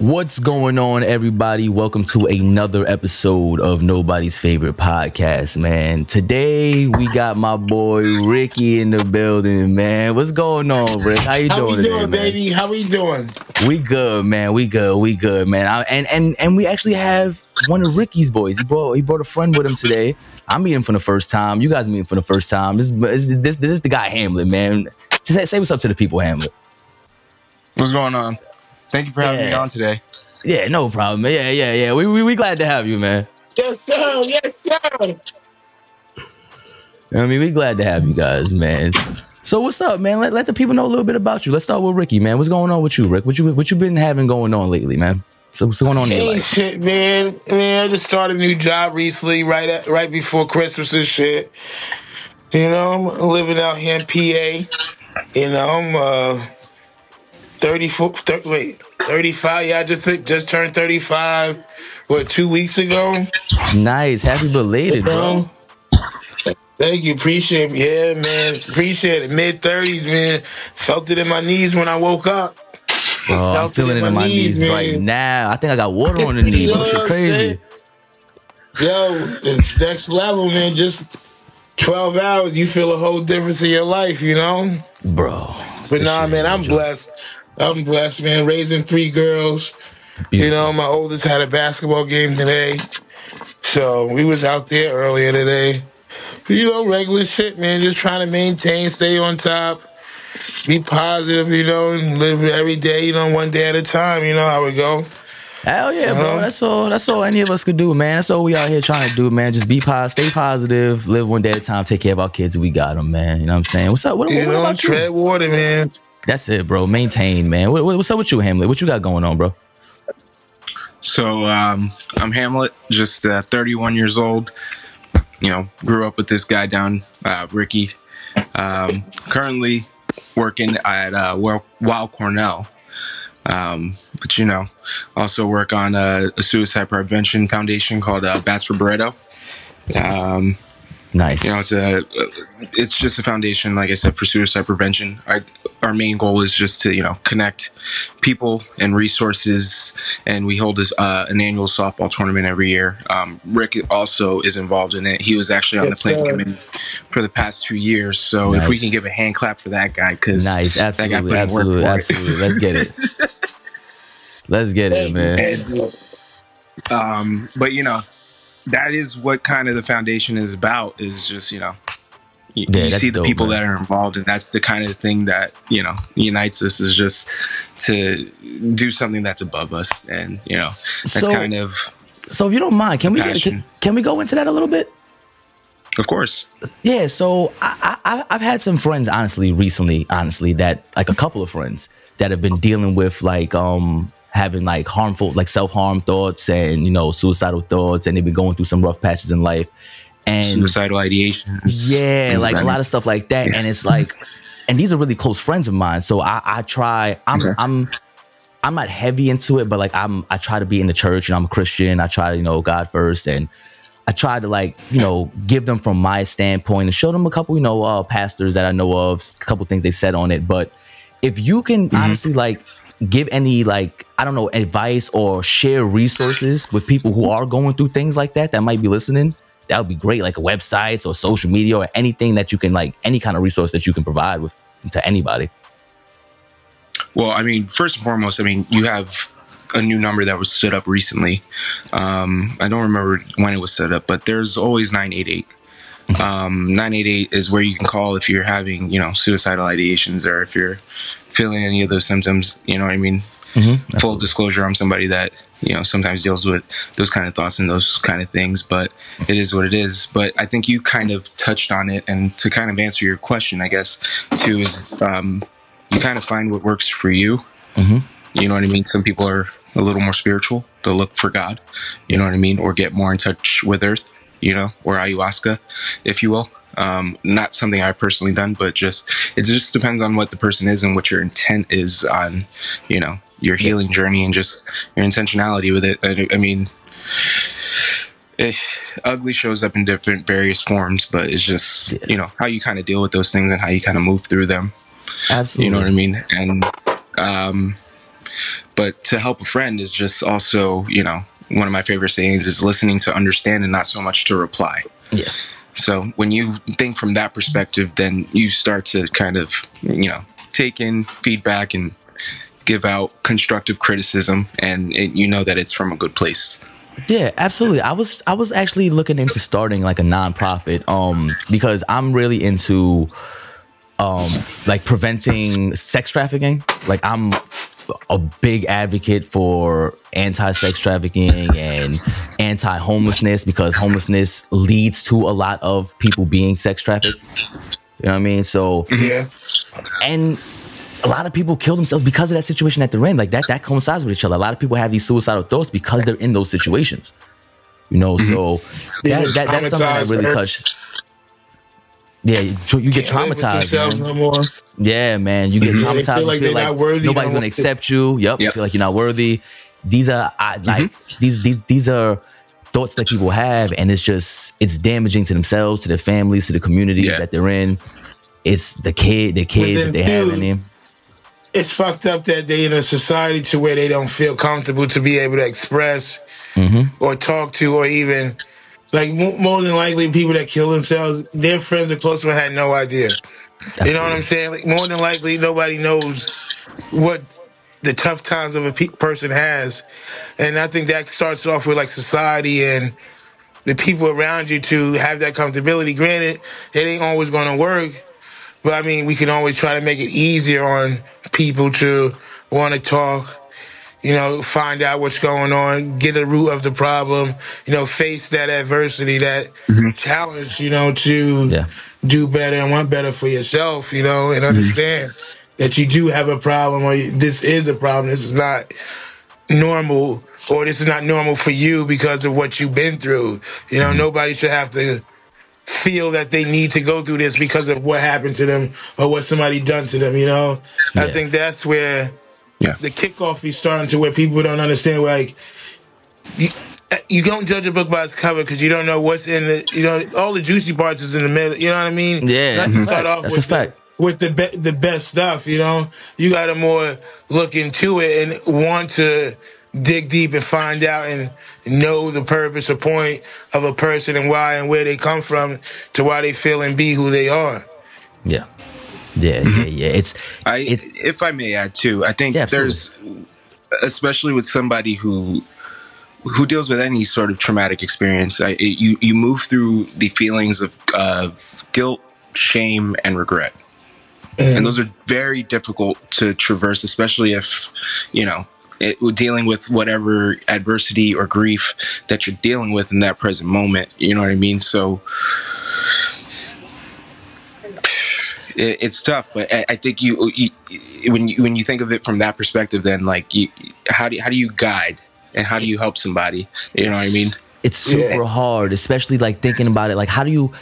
What's going on, everybody? Welcome to another episode of Nobody's Favorite Podcast, man. Today we got my boy Ricky in the building, man. What's going on, Rick? How you How doing, we doing, today, baby? How we doing? We good, man. We good. We good, man. I, and and and we actually have one of Ricky's boys. He brought he brought a friend with him today. I'm meeting for the first time. You guys meeting for the first time. This this this, this is the guy Hamlet, man. Say, say what's up to the people, Hamlet. What's going on? Thank you for having me on today. Yeah, no problem. Yeah, yeah, yeah. We we, we glad to have you, man. Yes, sir. Yes, sir. I mean, we glad to have you guys, man. So what's up, man? Let, let the people know a little bit about you. Let's start with Ricky, man. What's going on with you, Rick? What you what you been having going on lately, man? So what's going on in your life? shit, man. Man, I just started a new job recently, right at, right before Christmas and shit. You know, I'm living out here in PA. You know, I'm uh 34, thir- wait, 35. Yeah, I just just turned 35. What, two weeks ago? Nice, happy belated, bro. Thank you, appreciate it. Yeah, man, appreciate it. Mid 30s, man. Felt it in my knees when I woke up. Oh, I'm feeling it in my knees man. right now. I think I got water on the knee. You know Bro. Shit what I'm crazy? Yo, it's next level, man. Just 12 hours, you feel a whole difference in your life, you know? bro. But nah, man, I'm blessed. I'm blessed, man. Raising three girls. You know, my oldest had a basketball game today. So we was out there earlier today. You know, regular shit, man. Just trying to maintain, stay on top, be positive, you know, and live every day, you know, one day at a time. You know how it go. Hell yeah, bro. That's all. That's all any of us could do, man. That's all we out here trying to do, man. Just be positive, stay positive, live one day at a time, take care of our kids. We got them, man. You know what I'm saying? What's up? What, You what know, about you? tread water, man. That's it, bro. Maintain, man. What, what- what's up with you, Hamlet? What you got going on, bro? So um, I'm Hamlet, just uh, 31 years old. You know, grew up with this guy down, uh, Ricky. Um, currently working at uh, Cornell. Um, but you know, also work on a, a suicide prevention foundation called uh, Bats for Baretto. Um, Nice. you know it's a it's just a foundation like i said for suicide prevention our, our main goal is just to you know connect people and resources and we hold this uh, an annual softball tournament every year um, rick also is involved in it he was actually on Yes, the planning sir. committee for the past two years so if we can give a hand clap for that guy because nice. that guy Absolutely. put in Absolutely. it. Absolutely. Let's get it. Let's get it, man. um, but you know that is what kind of the foundation is about is just you know you, Yeah, you see the dope, people man. that are involved and that's the kind of thing that you know unites us is just to do something that's above us and you know that's So- kind of So if you don't mind, can we get, can, can we go into that a little bit? of course Yeah, so I, I I've had some friends honestly recently, honestly, that like a couple of friends that have been dealing with like um having like harmful like self-harm thoughts and you know suicidal thoughts and they've been going through some rough patches in life. And suicidal ideations yeah, like a lot of stuff like that. Yeah. And it's like and these are really close friends of mine. So I I try I'm Okay. I'm I'm not heavy into it, but like I'm I try to be in the church and I'm a Christian. I try to, you know, God first and I try to like, you know, give them from my standpoint and show them a couple, you know, uh pastors that I know of, a couple things they said on it. But if you can Mm-hmm. honestly like give any like I don't know advice or share resources with people who are going through things like that that might be listening, that would be great. Like websites or social media or anything that you can like any kind of resource that you can provide with to anybody. Well, I mean, first and foremost, I mean, you have a new number that was set up recently. Um, I don't remember when it was set up, but there's always 988. Um, 988 is where you can call if you're having, you know, suicidal ideations or if you're feeling any of those symptoms. You know what I mean? Mm-hmm, Full disclosure, I'm somebody that you know sometimes deals with those kind of thoughts and those kind of things, but it is what it is. But I think you kind of touched on it, and to kind of answer your question, I guess too is um, you kind of find what works for you. Mm-hmm. You know what I mean? Some people are a little more spiritual; they'll look for God. You know what I mean, or get more in touch with Earth. You know, or ayahuasca, if you will. Um, not something I've personally done, but just it just depends on what the person is and what your intent is on, you know, your healing journey and just your intentionality with it. I, I mean, it, ugly shows up in different various forms, but it's just you know how you kind of deal with those things and how you kind of move through them. Absolutely, you know what I mean. And um, but to help a friend is just also you know one of my favorite sayings is listening to understand and not so much to reply. Yeah. So when you think from that perspective, then you start to kind of, you know, take in feedback and give out constructive criticism, and it, you know that it's from a good place. Yeah, absolutely. I was I was actually looking into starting like a nonprofit, um, because I'm really into um like preventing sex trafficking. Like I'm a big advocate for anti-sex trafficking and anti-homelessness because homelessness leads to a lot of people being sex trafficked. You know what I mean? So yeah, and a lot of people kill themselves because of that situation at the end. Like that, that coincides with each other. A lot of people have these suicidal thoughts because they're in those situations. You know, mm-hmm. so that, that, that's something that really touched. Yeah, you get traumatized. No yeah, man, you get mm-hmm. traumatized. Feel like, you feel like nobody's gonna accept you. Yep, yep, you feel like you're not worthy. These are I, like mm-hmm. these these these are thoughts that people have, and it's just it's damaging to themselves, to their families, to the communities yeah. that they're in. It's the kid, the kids that they have in them. It's fucked up that they're in a society to where they don't feel comfortable to be able to express mm-hmm. or talk to or even like more than likely, people that kill themselves, their friends or close ones had no idea. You know what I'm saying? Like, more than likely, nobody knows what the tough times of a pe- person has, and I think that starts off with like society and the people around you to have that comfortability. Granted, it ain't always going to work, but I mean, we can always try to make it easier on people to want to talk you know, find out what's going on, get the root of the problem, you know, face that adversity, that mm-hmm. challenge, you know, to yeah. Do better and want better for yourself, you know, and mm-hmm. understand mm-hmm. that you do have a problem or this is a problem. This is not normal or this is not normal for you because of what you've been through. You know, mm-hmm. nobody should have to feel that they need to go through this because of what happened to them or what somebody done to them, you know? Yeah. I think that's where yeah. the kickoff is starting to where people don't understand like you, you don't judge a book by its cover because you don't know what's in it. you know all the juicy parts is in the middle. You know what I mean? Yeah, Not to start off that's with a fact. The, with the be- the best stuff, you know, you got to more look into it and want to dig deep and find out and know the purpose or point of a person and why and where they come from to why they feel and be who they are. Yeah. Yeah, mm-hmm. yeah, yeah. It's I it, if I may add too, I think yeah, there's especially with somebody who who deals with any sort of traumatic experience, I, it, you you move through the feelings of of guilt, shame, and regret, mm. and those are very difficult to traverse, especially if you know it, dealing with whatever adversity or grief that you're dealing with in that present moment. You know what I mean? So it, it's tough, but I, I think you, you, when you when you think of it from that perspective, then like you, how do how do you guide and how do you help somebody? You know what I mean? It's super yeah. hard, especially like thinking about it. Like, how do you?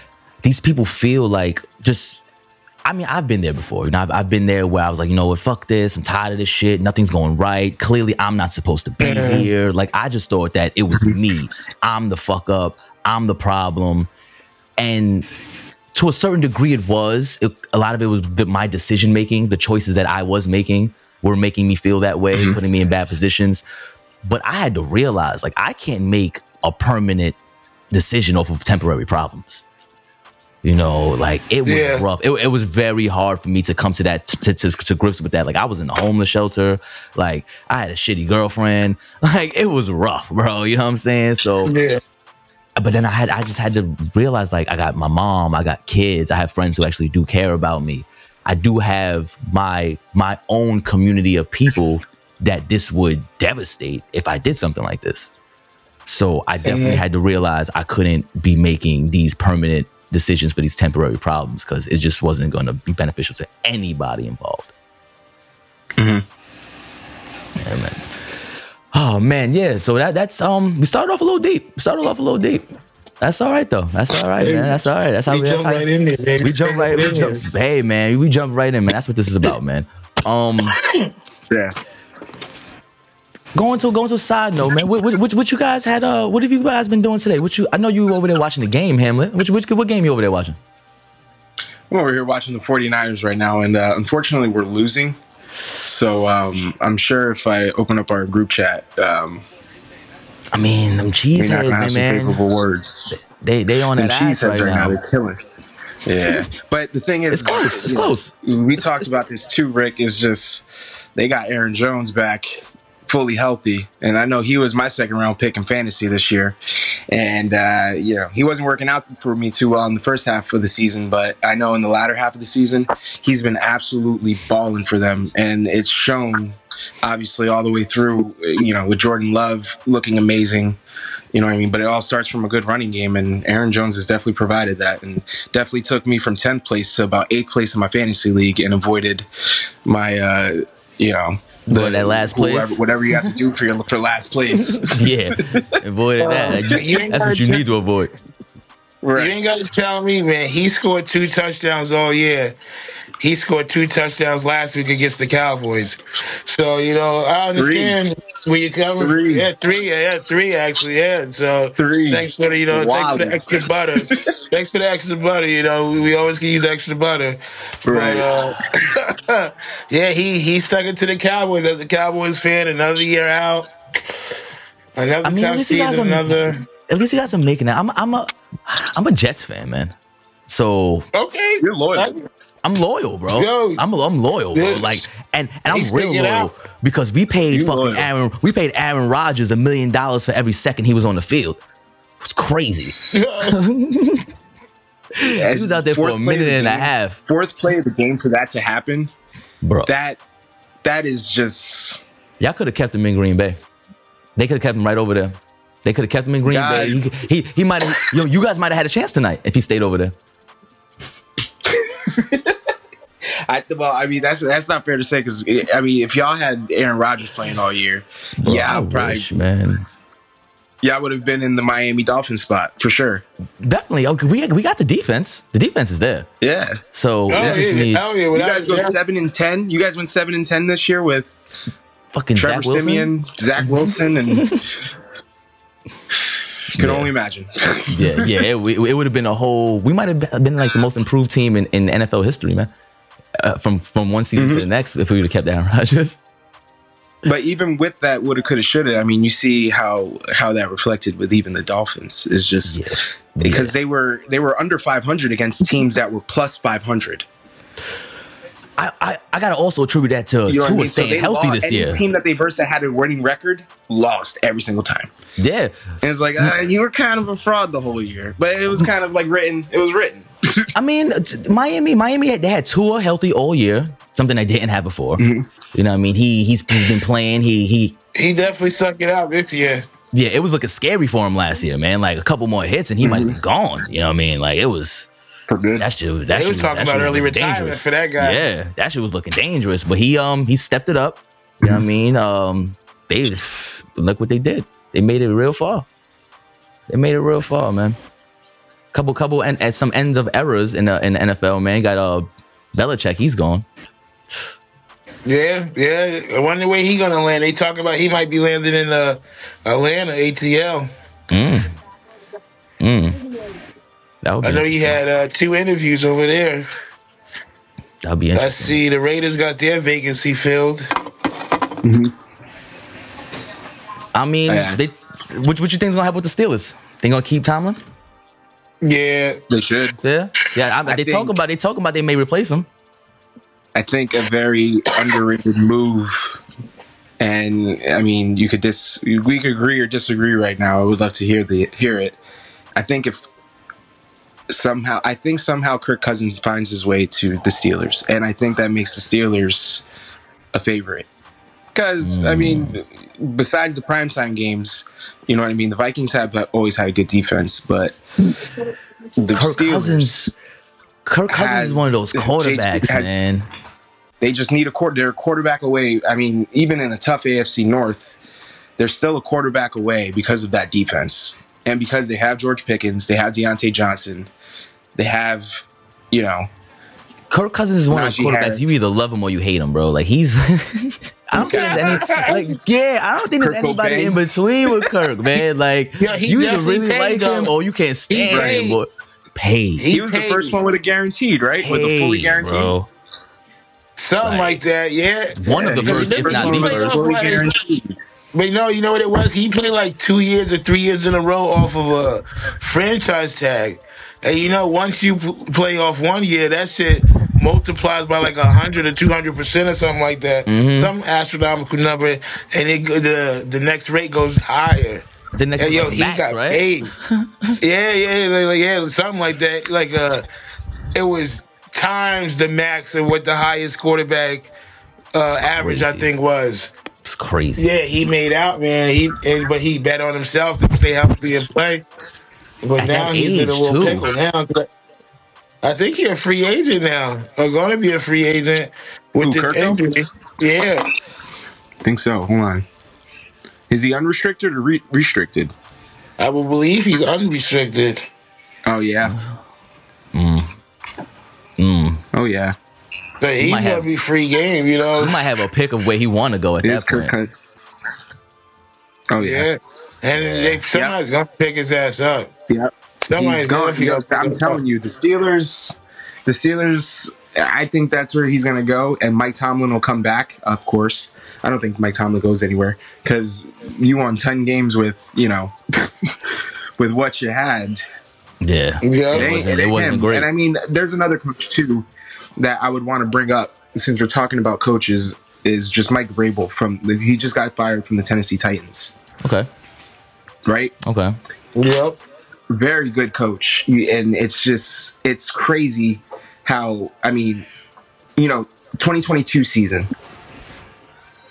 These people feel like just. I mean, I've been there before. You know, I've, I've been there where I was like, you know what, fuck this. I'm tired of this shit. Nothing's going right. Clearly, I'm not supposed to be here. Like, I just thought that it was me. I'm the fuck up. I'm the problem. And to a certain degree, it was. It, a lot of it was the, my decision making, the choices that I was making were making me feel that way, mm-hmm. putting me in bad positions. But I had to realize, like, I can't make a permanent decision off of temporary problems. You know, like it was yeah. rough. It, it, was very hard for me to come to that to, to, to, grips with that. Like I was in a homeless shelter. Like I had a shitty girlfriend. Like it was rough, bro. You know what I'm saying? So yeah but then I had I just had to realize like I got my mom, I got kids, I have friends who actually do care about me. I do have my my own community of people that this would devastate if I did something like this. So I definitely had to realize I couldn't be making these permanent decisions for these temporary problems because it just wasn't going to be beneficial to anybody involved. Hmm. Yeah, man. Oh man, yeah. So that that's um we started off a little deep. We started off a little deep. That's all right though. That's all right, man. That's all right. That's how We we. Jump right in there, baby. we jump right. We jump, hey man, we jump right in, man. That's what this is about, man. Um, Yeah. Going to going to a side note, man. What, what, what, you guys had? Uh, what have you guys been doing today? What you? I know you were over there watching the game, Hamlet. Which, which what game you over there watching? I'm over here watching the 49ers right now, and uh, unfortunately, we're losing. So um, I'm sure if I open up our group chat, um, I mean, them we're not gonna have cheeseheads, some man. favorable words. They they on Them that cheeseheads right, right now, now. they're killing. Yeah, but the thing is, It's close. It's know, close. we talked about this too, Rick. Is just they got Aaron Jones back fully healthy, and I know he was my second round pick in fantasy this year, and uh, you know he wasn't working out for me too well in the first half of the season, but I know in the latter half of the season he's been absolutely balling for them, and it's shown obviously all the way through. You know, with Jordan Love looking amazing. You know what I mean? But it all starts from a good running game, and Aaron Jones has definitely provided that, and definitely took me from 10th place to about 8th place in my fantasy league, and avoided my, uh, you know, Boy, that last place? whoever- whatever you have to do for your for last place. Yeah, avoided that. Uh, you That's what you check- need to avoid. You ain't got to tell me, man. He scored two touchdowns all year. He scored two touchdowns last week against the Cowboys. So you know, I understand where you're coming. Three. Yeah, three. Yeah, three actually. Yeah. So Three. Thanks for the you know, thanks for the Wildin'. extra butter. thanks for the extra butter. You know, we, we always can use extra butter. Right. But uh, yeah, he he stuck it to the Cowboys as a Cowboys fan. Another year out. Another I mean, at tough least you guys season. are Another. at least you guys are making it. I'm I'm a I'm a Jets fan, man. So Okay. You're loyal. I'm loyal, bro. Yo. I'm I'm loyal, bro. Like and and I'm He's real loyal because we paid You fucking loyal. Aaron we paid Aaron Rodgers a million dollars for every second he was on the field. It was crazy. He was out there for a Fourth play of minute and a game- half, Fourth play of the game for that to happen, bro. that that is just Y'all could have kept him in Green Bay. They could have kept him right over there. They could have kept him in Green God. Bay. He he, he might have. Yo, you guys might have had a chance tonight if he stayed over there. I, well, I mean that's that's not fair to say because eh, I mean if y'all had Aaron Rodgers playing all year, Bro, yeah, I I probably wish, man. y'all would have been in the Miami Dolphins spot for sure. Definitely. Okay, we we got the defense. The defense is there. Yeah, So Oh, we just need hell yeah. you guys go yeah. seven and ten. You guys went seven and ten this year with fucking Trevor Zach Siemian, Zach Wilson, and you can Yeah. only imagine. Yeah, yeah. It, it would have been a whole. We might have been like the most improved team in, in NFL history, man. Uh, from from one season Mm-hmm. to the next, if we would have kept Aaron Rodgers. But even with that, woulda, coulda, shoulda. I mean, you see how how that reflected with even the Dolphins is just Yeah. because they were they were under 500 against teams that were plus 500. I, I I gotta also attribute that to You know what I Tua mean? Staying they healthy lost, this any year. team that they versed that had a winning record lost every single time. Yeah, And it's like uh, you were kind of a fraud the whole year, but it was kind of like written. It was written. I mean, t- Miami, Miami, had- they had Tua healthy all year, something they didn't have before. Mm-hmm. You know, what I mean, he he's, he's been playing. He he He definitely sucked it out this year. yeah, it was looking scary for him last year, man. Like a couple more hits and he might be Mm-hmm. gone. You know what I mean? Like it was For good. that shit. That They shit was talking that about early retirement dangerous. for that guy. Yeah, that shit was looking dangerous, but he um he stepped it up. You know what I mean? Um, they look what they did. They made it real far. They made it real far, man. Couple, couple, and at some ends of errors in the in the NFL, man. Got uh Belichick, he's gone. Yeah, yeah. I wonder where he gonna land. They talk about he might be landing in uh, Atlanta ATL. That would be I know you had uh, two interviews over there. That would be Let's interesting. see. The Raiders got their vacancy filled. I mean, Yeah. they, what what you think's gonna happen with the Steelers? They gonna keep Tomlin? Yeah, They should. Yeah, yeah. I, I they talk think- about they talk about they may replace him. I think a very underrated move. And I mean, you could dis we could agree or disagree right now. I would love to hear the hear it. I think if somehow I think somehow Kirk Cousins finds his way to the Steelers, and I think that makes the Steelers a favorite Because I mean, mm. besides the primetime games, you know what I mean. The Vikings have uh, always had a good defense, but the Kirk Steelers, Cousins. Kirk Cousins has- is one of those quarterbacks, has- man. they just need a quarter. They're a quarterback away. I mean, even in a tough AFC North, they're still a quarterback away because of that defense, and because they have George Pickens, they have Diontae Johnson, they have, you know, Kirk Cousins is one of those Najee quarterbacks. Harris. You either love him or you hate him, bro. Like he's. I don't think there's any like yeah. I don't think there's Kirk anybody in between with Kirk, man. Like Yeah, he you either really paid, like him though. or you can't stand paid. him. Or paid, He he was the first one with a guaranteed, right? with a fully guaranteed. bro. Something like, that, yeah. One of the first, he if did not the first. Fully like- guaranteed. But no, you know what it was? He played like two years or three years in a row off of a franchise tag. And you know, once you p- play off one year, that shit multiplies by like a hundred or two hundred percent or something like that. Mm-hmm. Some astronomical number, and it the the next rate goes higher. The next And yo, was he Max, got right? paid. yeah, yeah, like, like, yeah, something like that. Like uh, it was times the max of what the highest quarterback uh, average I think was. It's crazy. Yeah, he made out, man. He and, but he bet on himself to stay healthy and play. But At now that he's in a age, little too. pickle now. I think he's a free agent now, or going to be a free agent with Who, this Kirko? injury. Yeah, I think so. Hold on. Is he unrestricted or re- restricted? I would believe he's unrestricted. Oh yeah. Mm. Mm. Oh yeah. So he's might gonna have- be free game, you know. He might have a pick of where he want to go at It is that Kirk point. Cousins. Oh yeah. yeah, and they, somebody's gonna pick his ass up. Yep. Somebody's He's gone. definitely Yo, gonna pick I'm him telling you, the Steelers, the Steelers. I think that's where he's going to go, and Mike Tomlin will come back. Of course, I don't think Mike Tomlin goes anywhere because you won ten games with you know, with what you had. Yeah, Yeah. it It, wasn't, ain't- it ain't wasn't him. great. And I mean, there's another coach too that I would want to bring up since we're talking about coaches. Is just Mike Vrabel from he just got fired from the Tennessee Titans, okay, right? okay. Yep. Very good coach. And it's just it's crazy how i mean you know 2022 season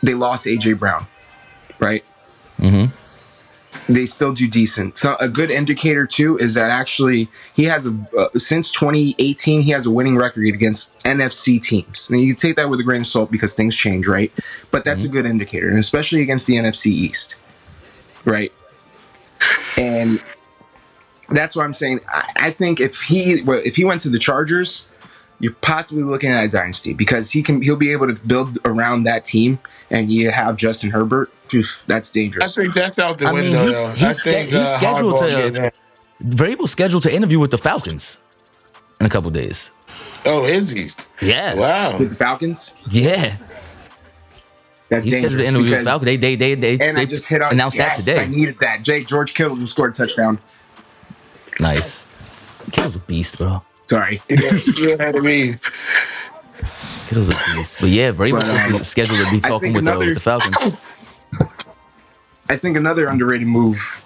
they lost aj brown right? Mm-hmm. They still do decent. So a good indicator too is that actually he has a uh, since 2018 he has a winning record against nfc teams. And you take that with a grain of salt because things change right? But that's a good indicator and especially against the nfc east right? And that's what I'm saying. I, I think if he well, if he went to the Chargers, you're possibly looking at a dynasty because he can he'll be able to build around that team, and you have Justin Herbert. Oof, that's dangerous. I think that's out the I mean, window. he's- he's I sch- think he's uh, scheduled to- getting that. Vrabel's scheduled to interview with the Falcons in a couple days. Oh, is he? Yeah, Wow. With the Falcons, yeah. that's He's scheduled to dangerous. interview with the because- Falcons. They, they, they, they, and they I just hit on announced yes, that today. I needed that. Jake George Kittle just scored a touchdown. Nice. Kittle's a beast, bro. Sorry. Yeah, you had to be. Kittle's a beast. But yeah, Vrabel's But, um, scheduled to be talking think with, the, another- with the Falcons. I think another underrated move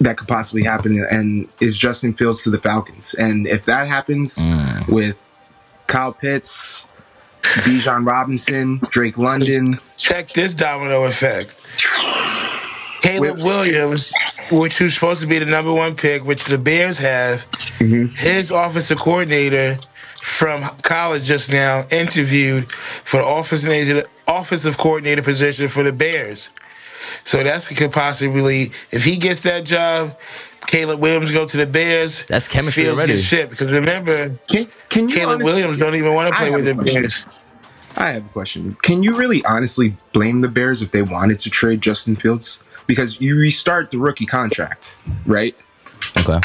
that could possibly happen and is Justin Fields to the Falcons. And if that happens Mm. with Kyle Pitts, Bijan Robinson, Drake London, Check this domino effect. Caleb Williams, which was supposed to be the number one pick, which the Bears have, Mm-hmm. his offensive coordinator from college just now interviewed for the offensive offensive coordinator position for the Bears. So that's could possibly, if he gets that job, Caleb Williams go to the Bears. That's chemistry Fields already. shit because remember, can, can you Caleb honestly- Williams don't even want to play with the. Bears. I have a question. Can you really honestly blame the Bears if they wanted to trade Justin Fields? Because you restart the rookie contract, right? Okay.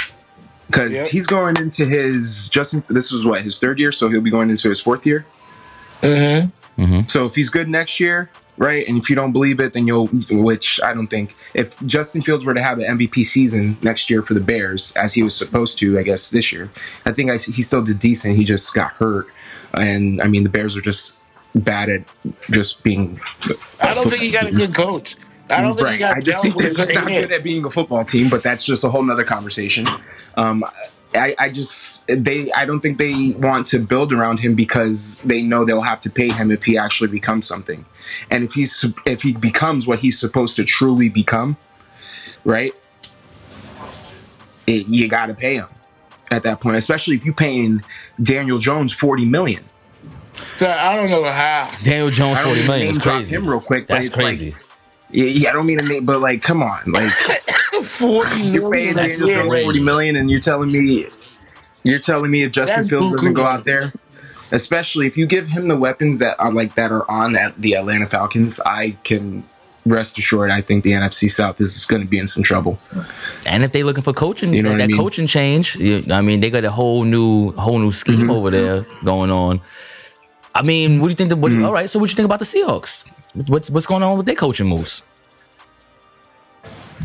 Because Yep. he's going into his Justin. This was what his third year, so he'll be going into his fourth year. Mm-hmm. So if he's good next year, right, and if you don't believe it, then you'll. Which I don't think. If Justin Fields were to have an MVP season next year for the Bears, as he was supposed to, I guess this year, I think I, he still did decent. He just got hurt, and I mean the Bears are just bad at just being. I don't think he got a good coach. I don't think he Right. got I just think gelled they're just not good at being a football team, but that's just a whole nother conversation. Um, I, I just they I don't think they want to build around him because they know they'll have to pay him if he actually becomes something, and if he's if he becomes what he's supposed to truly become, right? It, you got to pay him at that point, especially if you're paying Daniel Jones forty million. So I don't know how. Daniel Jones I don't forty mean to million name is drop crazy. him real quick, but That's it's like- crazy. Yeah, yeah, I don't mean to name, but like, come on, like forty you're paying million, Daniel Jones crazy. forty million, and you're telling me, you're telling me if Justin That's Fields doesn't buku go out there, especially if you give him the weapons that are like that are on at the Atlanta Falcons, I can rest assured. I think the NFC South is going to be in some trouble. And if they're looking for coaching, You know that, I mean? coaching change, I mean, they got a whole new, whole new scheme Mm-hmm. over there going on. I mean, what do you think? The, Mm-hmm. All right, so what do you think about the Seahawks? What's what's going on with their coaching moves?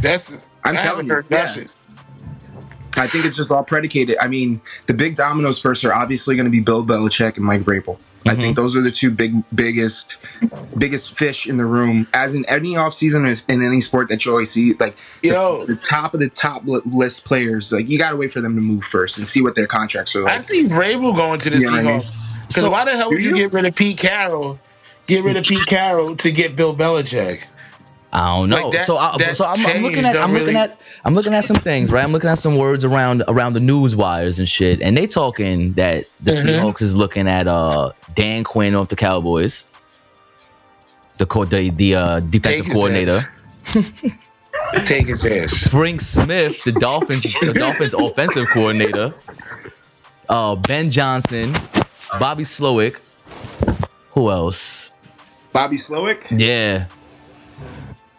That's I'm I telling you, heard yeah. nothing. I think it's just all predicated. I mean, the big dominoes first are obviously going to be Bill Belichick and Mike Vrabel. I mm-hmm. think those are the two big, biggest, biggest fish in the room. As in any offseason or in any sport that you always see, like the- Yo. the, top of the top list players, like you got to wait for them to move first and see what their contracts are like. I see Vrabel going to the You know what I mean? Because So- why the hell would you, you? get rid of Pete Carroll? Get rid of Pete Carroll to get Bill Belichick. I don't know. Like that- so, I, so I'm, I'm looking at, I'm looking at, I'm looking at some things, right? I'm looking at some words around around the news wires and shit, and they talking that the Mm-hmm. Seahawks is looking at uh Dan Quinn off the Cowboys, the co- the, the uh, defensive Take coordinator. Take his ass. Frank Smith, the Dolphins, the Dolphins offensive coordinator. Uh, Ben Johnson, Bobby Slowik. Who else? Bobby Slowik, Yeah.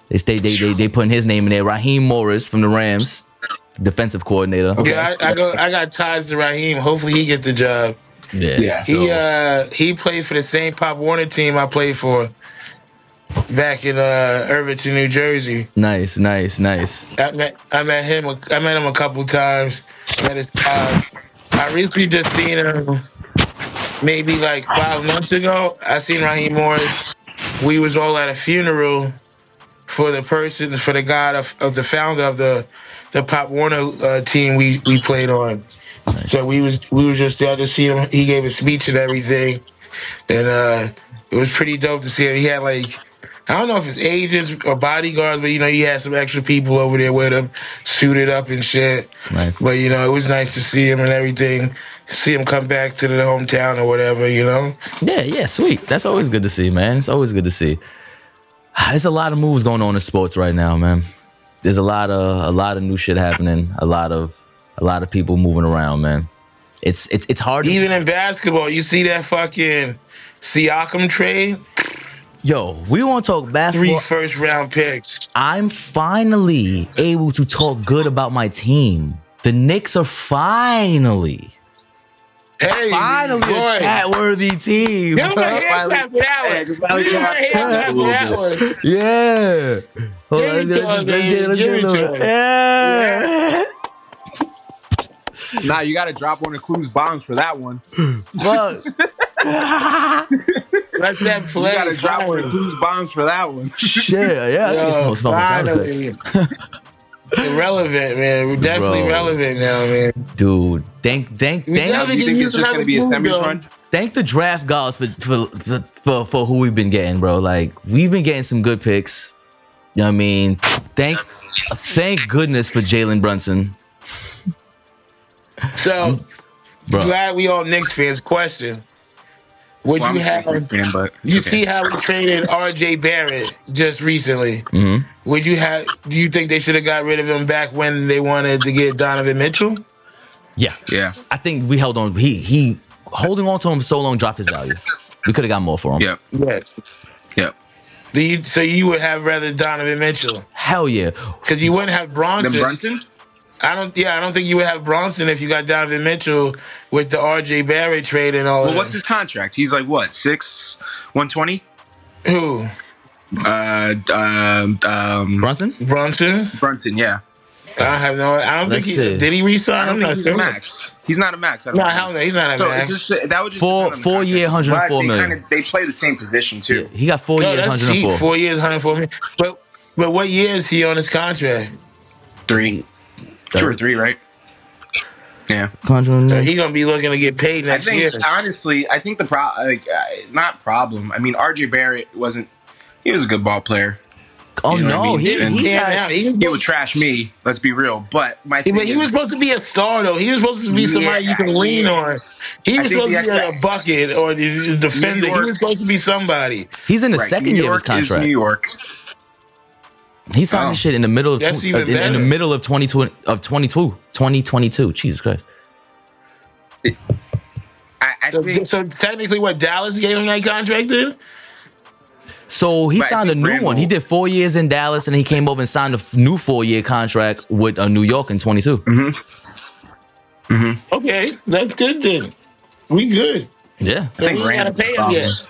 They stay they they they putting his name in there. Raheem Morris from the Rams, defensive coordinator. Yeah, I, I, go, I got ties to Raheem. Hopefully he get the job. Yeah. Yeah. So, He uh he played for the same Pop Warner team I played for back in uh Irvington, New Jersey. nice, nice, nice. I met I met him I met him a couple times. Met his uh, I recently just seen him maybe like five months ago. I seen Raheem Morris. We was all at a funeral for the person for the guy of, of the founder of the the Pop Warner uh, team we we played on. So we was we was just there to see him. He gave a speech and everything, and uh, it was pretty dope to see him. He had like I don't know if it's agents or bodyguards, but you know he had some extra people over there with him, suited up and shit. Nice. But you know it was nice to see him and everything. See him come back to the hometown or whatever. You know. Yeah, yeah, sweet. That's always good to see, man. It's always good to see. There's a lot of moves going on in sports right now, man. There's a lot of a lot of new shit happening. A lot of a lot of people moving around, man. It's it's it's hard. To, Even in basketball, you see that fucking Siakam trade, yo, we want to talk three basketball. first round picks. I'm finally able to talk good about my team. The Knicks are finally, Hey, finally boy. a chat-worthy team. Give him a hand clap for that one. Give him a hand clap for that one. Yeah. Hold Give on, it let's, to let's get it. baby. Let's Give get it it. to a little- him. Yeah. Nah, you got to drop one of Clues bombs for that one. Fuck. Let that You play. got to drop one of finally. Bombs for that one. Shit. Yeah. I think Yo, it's smoking sound finally. effects. Irrelevant, man. We're definitely Bro. relevant now, man. Dude, thank, thank, We thank, You think it's just going to be a another semi run? thank the draft gods for, for for for for who we've been getting, bro. Like we've been getting some good picks. You know what I mean? Thank, thank goodness for Jalen Brunson. So Bro. glad we all Knicks fans. Question: Would Well, I'm you a have? Fan, but it's You okay. see how we traded R.J. Barrett just recently? Mm-hmm. Would you have? Do you think they should have got rid of him back when they wanted to get Donovan Mitchell? Yeah, Yeah. I think we held on. He he holding on to him for so long dropped his value. We could have got more for him. Yep. Yes. Yep. Do you, so you would have rather Donovan Mitchell Hell yeah. because you wouldn't have Brunson. Then Brunson? I don't. Yeah, I don't think you would have Brunson if you got Donovan Mitchell with the R.J. Barrett trade and all. Well, that. what's his contract? He's like what, six, one twenty? who Uh, um, um, Brunson? Bronson? Brunson. Yeah. I have no. I don't Let's think he see. did. He I resign. don't I'm think not he's a max. He's not a max. I don't No, think. hell no, he's not a So man. it's just that would just Four- depend on the four year, contract. 104 But they kinda- they play the same position too. He got four No, years, that's 104. Four years, 104 million. But but what year is he on his contract? Three, two or three, right? Yeah. Contract. So he gonna be looking to get paid I next think year. honestly, I think the pro like uh, not problem. I mean, RJ Barrett wasn't. He was a good ball player. oh you know what I no, mean? he, And- he Yeah, got, yeah, he, He would trash me. Let's be real. But my He, thing but he is, was supposed to be a star, though. He was supposed to be somebody you can Yeah, lean yeah. on. He I was think supposed to be like a bucket or the, the defender. He York- was supposed to be somebody. he's in the right, second New year of his York is contract. New York. He signed Oh. this shit in the middle of That's tw- uh, in, in the middle of 2020 of 22 2022. Jesus Christ. I, I So, think so technically, what Dallas gave him that contract then? So he But signed a think new one. He did four years in Dallas, and he came over and signed a new four year contract with uh, New York in 22. Okay, that's good then. We good. Yeah. So think we ain't gotta pay him problem. yet.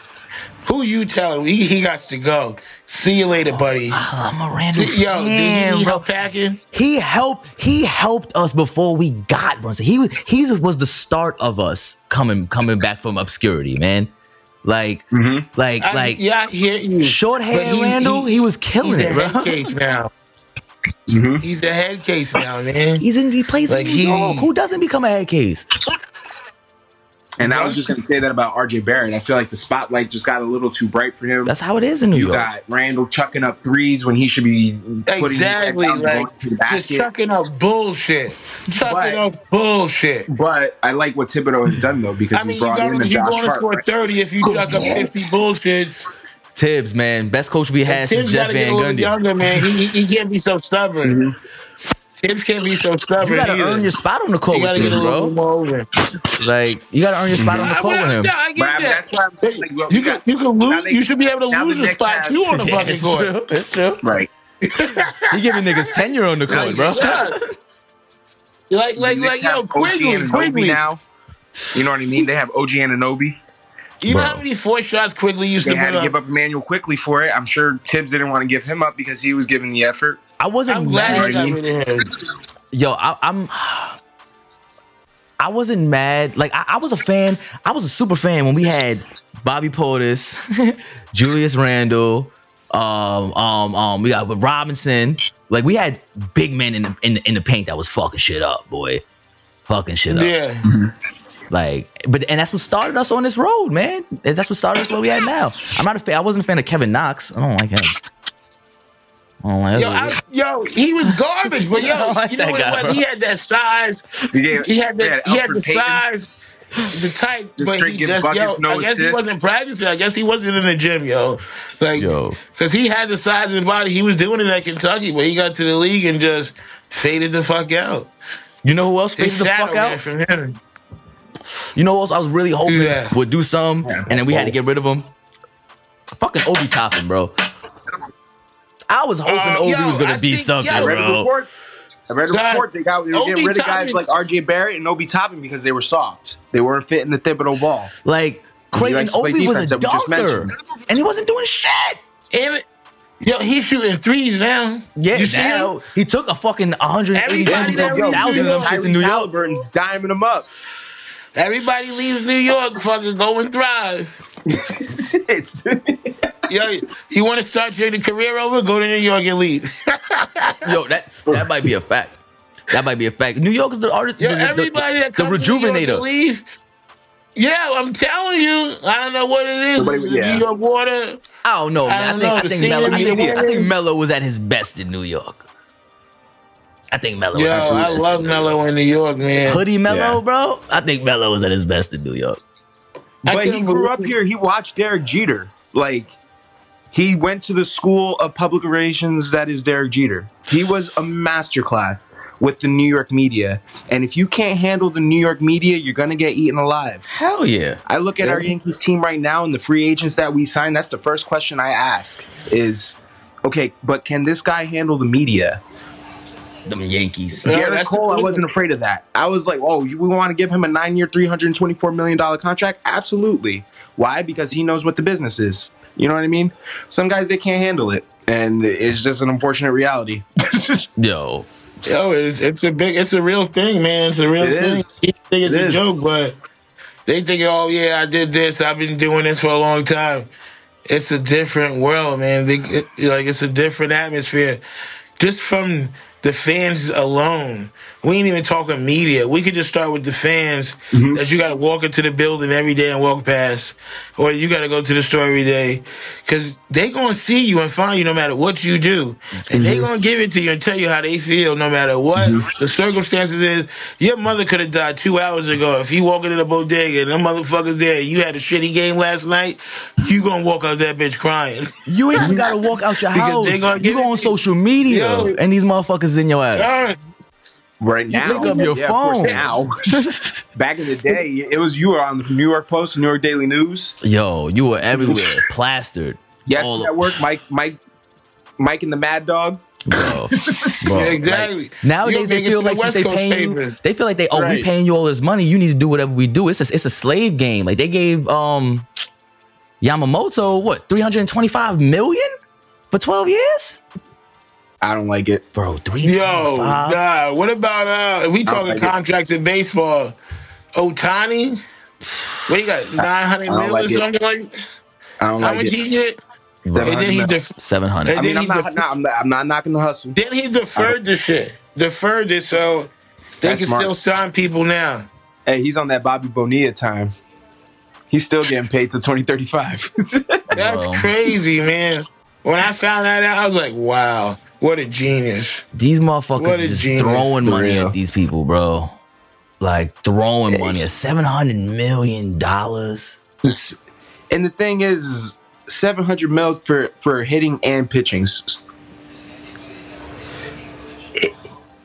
Who you telling? He, he got to go. See you later, oh, buddy. I'm a random Yo, did fan, he need help packing? He helped. He helped us before we got Brunson. He he was the start of us coming coming back from obscurity, man. Like mm-hmm. like I, like yeah, I hear you. short But hair Randle. He, was killing he's it, a bro. head case now. Mm-hmm. He's a head case now, man. He's in. He plays Like, in New he- York. Who doesn't become a head case? And I was just going to say that about RJ Barrett. I feel like the spotlight just got a little too bright for him. That's how it is in New you York. You got Randle chucking up threes when he should be putting his head Exactly, down, like the just chucking up bullshit, chucking But- up bullshit. But I like what Thibodeau has done though because I mean, he you brought got in him. the You're Josh going to Hart. score thirty if you chuck up fifty bullshits. Thibs, man, best coach we had since Jeff got to get a Van Gundy. younger, man. He, he, he can't be so stubborn. Mm-hmm. Thibs can't be so stubborn. You gotta either. earn your spot on the court You with gotta get a little bro. more. Like you gotta earn your spot on the I, court with I, him. no, I get that. that's why I'm saying, like, well, you we can you can lose. the You should be able to lose your spot have- too on the fucking court. true. It's true. Right. He giving niggas tenure on the court, bro. Yeah. Like like like yo, have OG quickly, Anunoby quickly. now. You know what I mean? They have OG and Anobi. You know how many four shots quickly used They to had to up? give up Immanuel Quickley for it. I'm sure Thibs didn't want to give him up because he was giving the effort. I wasn't I'm glad mad. rid of him. Yo, I, I'm. I wasn't mad. Like I, I was a fan. I was a super fan when we had Bobby Portis, Julius Randle, um, um, um. We got Robinson. Like we had big men in the, in the, in the paint that was fucking shit up, boy. Fucking shit up. Yeah. Like, but and that's what started us on this road, man. That's what started us where we at now. I'm not a fan. I wasn't a fan of Kevin Knox. I don't like him. I Yo, I, yo, he was garbage, but I yo, don't like you know that what guy, it bro. was? He had that size. He, He had the yeah, he had the Payton. size, the type, Just but he give just buckets, yo. no I guess he assists. wasn't practicing. I guess he wasn't in the gym, yo. Like, Yo. because he had the size of his body. He was doing it at Kentucky, but he got to the league and just faded the fuck out. You know who else His faded the shadow fuck man out? from him. You know what else I was really hoping Yeah. would do some, and then we had to get rid of him. Fucking Obi Toppin, bro. I was hoping Uh, Obi yo, was gonna I be think- something, yo, I read a bro. report. I read a Son, report. They got they were getting rid of guys like RJ Barrett and Obi Toppin because they were soft. They weren't fitting the Thibodeau ball. Like Creighton likes to Obi was a defense that we just dunker, and he wasn't doing shit. And yo, he's shooting threes now. Yeah, you see him? now he took a fucking Everybody that 180,000 leaves of them shits in New York. Halliburton's diming them up. Everybody leaves New York, fucking go and thrive. It's Yo, you want to start your career over? Go to New York and leave. Yo, that that might be a fact. That might be a fact. New York is the artist, Yo, the, the- everybody that the comes to New York and rejuvenator. leave. Yeah, I'm telling you. I don't know what it is. Nobody- yeah. New York water. I don't know, I man. I, don't think know, I think scenery, Melo. I think, I think way- Melo was at his best in New York. I think Melo. Yo, was at his I best. love in New York. in New York, man. Hoodie Melo, Yeah. bro. I think Melo was at his best in New York. But he grew up here. He watched Derek Jeter. Like he went to the school of public relations that is Derek Jeter. He was a masterclass with the New York media. And if you can't handle the New York media, you're gonna get eaten alive. Hell yeah. I look at our Yankees team right now and the free agents that we signed. That's the first question I ask is, okay, but can this guy handle the media? Them Yankees. Yeah, Garrett that's Cole, I wasn't afraid of that. I was like, oh, you- we want to give him a nine-year, three hundred twenty-four million dollar contract? Absolutely. Why? Because he knows what the business is. You know what I mean? Some guys they can't handle it, and it's just an unfortunate reality. Yo. Yo, it's, it's a big, it's a real thing, man. It's a real It thing. is. Think it's It a is. joke, but they think, oh yeah, I did this. I've been doing this for a long time. It's a different world, man. Big- it- like it's a different atmosphere. Just from the fans alone. We ain't even talking media. We could just start with the fans Mm-hmm. that you got to walk into the building every day and walk past, or you got to go to the store every day, because they gonna see you and find you no matter what you do, and they gonna give it to you and tell you how they feel no matter what the circumstances is. Your mother could have died two hours ago if you walk into the bodega and them motherfuckers there. You had a shitty game last night. You gonna walk out that bitch crying. You ain't even gotta walk out your house. You go on social media Yo. and these motherfuckers in your ass. Darn. Right now, pick up your yeah, phone. now. Back in the day, it was you were on the New York Post, New York Daily News, Yo, you were everywhere, plastered. Yes All- Network, Mike, Mike, Mike and the Mad Dog. bro. bro. Exactly. Like, nowadays they feel the like since they Coast paying you, they feel like they oh we paying you all this money. You need to do whatever we do. It's a, it's a slave game. Like they gave um Yamamoto what three hundred and twenty five million for twelve years, I don't like it. bro. Three Yo, nah. What about uh? If we talking like it. contracts in baseball, Ohtani, what he got? Nine hundred I don't or like it. something like. I don't How like much it. he get? Seven And then hundred he mil. def- Seven hundred. I mean, I'm he not, def- not, I'm not. I'm not knocking the hustle. then he deferred the shit. Deferred it so they That's can smart. still sign people now. Hey, he's on that Bobby Bonilla time. He's still getting paid till 2035. That's crazy, man. When I found that out, I was like, wow, what a genius. These motherfuckers What a is just genius. throwing money at these people, bro. Like throwing money at seven hundred million dollars. and the thing is, is 700 mil for for hitting and pitching. It-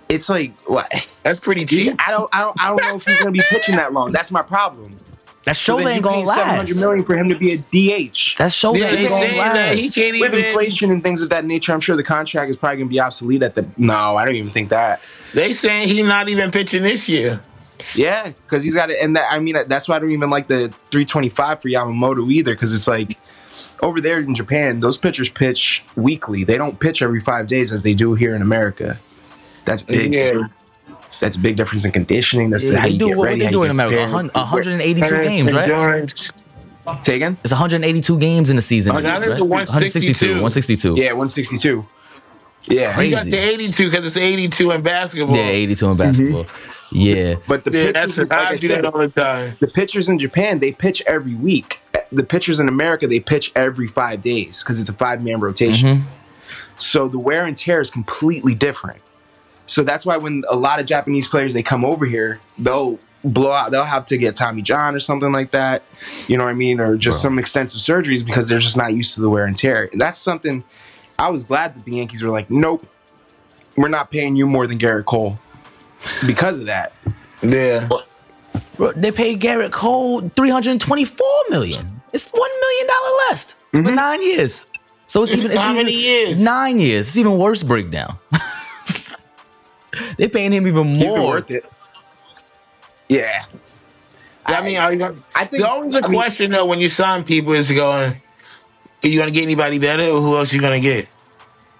it's like what? That's pretty cheap. I don't, I don't, I don't know if he's gonna be pitching that long. That's my problem. That show So ain't gonna pay 700 last. million for him to be a DH. That show Yeah, ain't gonna saying that he last. can't With inflation and things of that nature, I'm sure the contract is probably gonna be obsolete at the. No, I don't even think that. They saying he's not even pitching this year. Yeah, because he's got it, and that I mean that's why I don't even like the 325 for Yamamoto either, because it's like over there in Japan, those pitchers pitch weekly. They don't pitch every five days as they do here in America. That's big. Yeah. That's a big difference in conditioning. That's Yeah, how you do get what, ready. what they how do in America. 100 182 games, right? Endurance. Say again? It's 182 games in the season. Oh, now right? there's the 162. 162. Yeah, 162. Yeah, crazy. He got the 82 because it's 82 in basketball. Yeah, 82 in basketball. Mm-hmm. Yeah. but the Yeah, pitchers, that's like I I do said, that all the time. the pitchers in Japan they pitch every week. The pitchers in America they pitch every five days because it's a five man rotation. Mm-hmm. So the wear and tear is completely different. So that's why when a lot of Japanese players they come over here, they'll blow out. They'll have to get Tommy John or something like that. You know what I mean, or just some extensive surgeries because they're just not used to the wear and tear. And that's something I was glad that the Yankees were like, nope, we're not paying you more than Gerrit Cole because of that. Yeah. Bro, they paid Gerrit Cole 324 million. It's one million dollar less for mm-hmm. nine years. So it's even it's How even- many years? Nine years. It's even worse breakdown. they paying him even He's been more. worth it. Yeah. I mean, I, I think the always a I mean, question though when you sign people is going, are you gonna get anybody better or who else you gonna get? You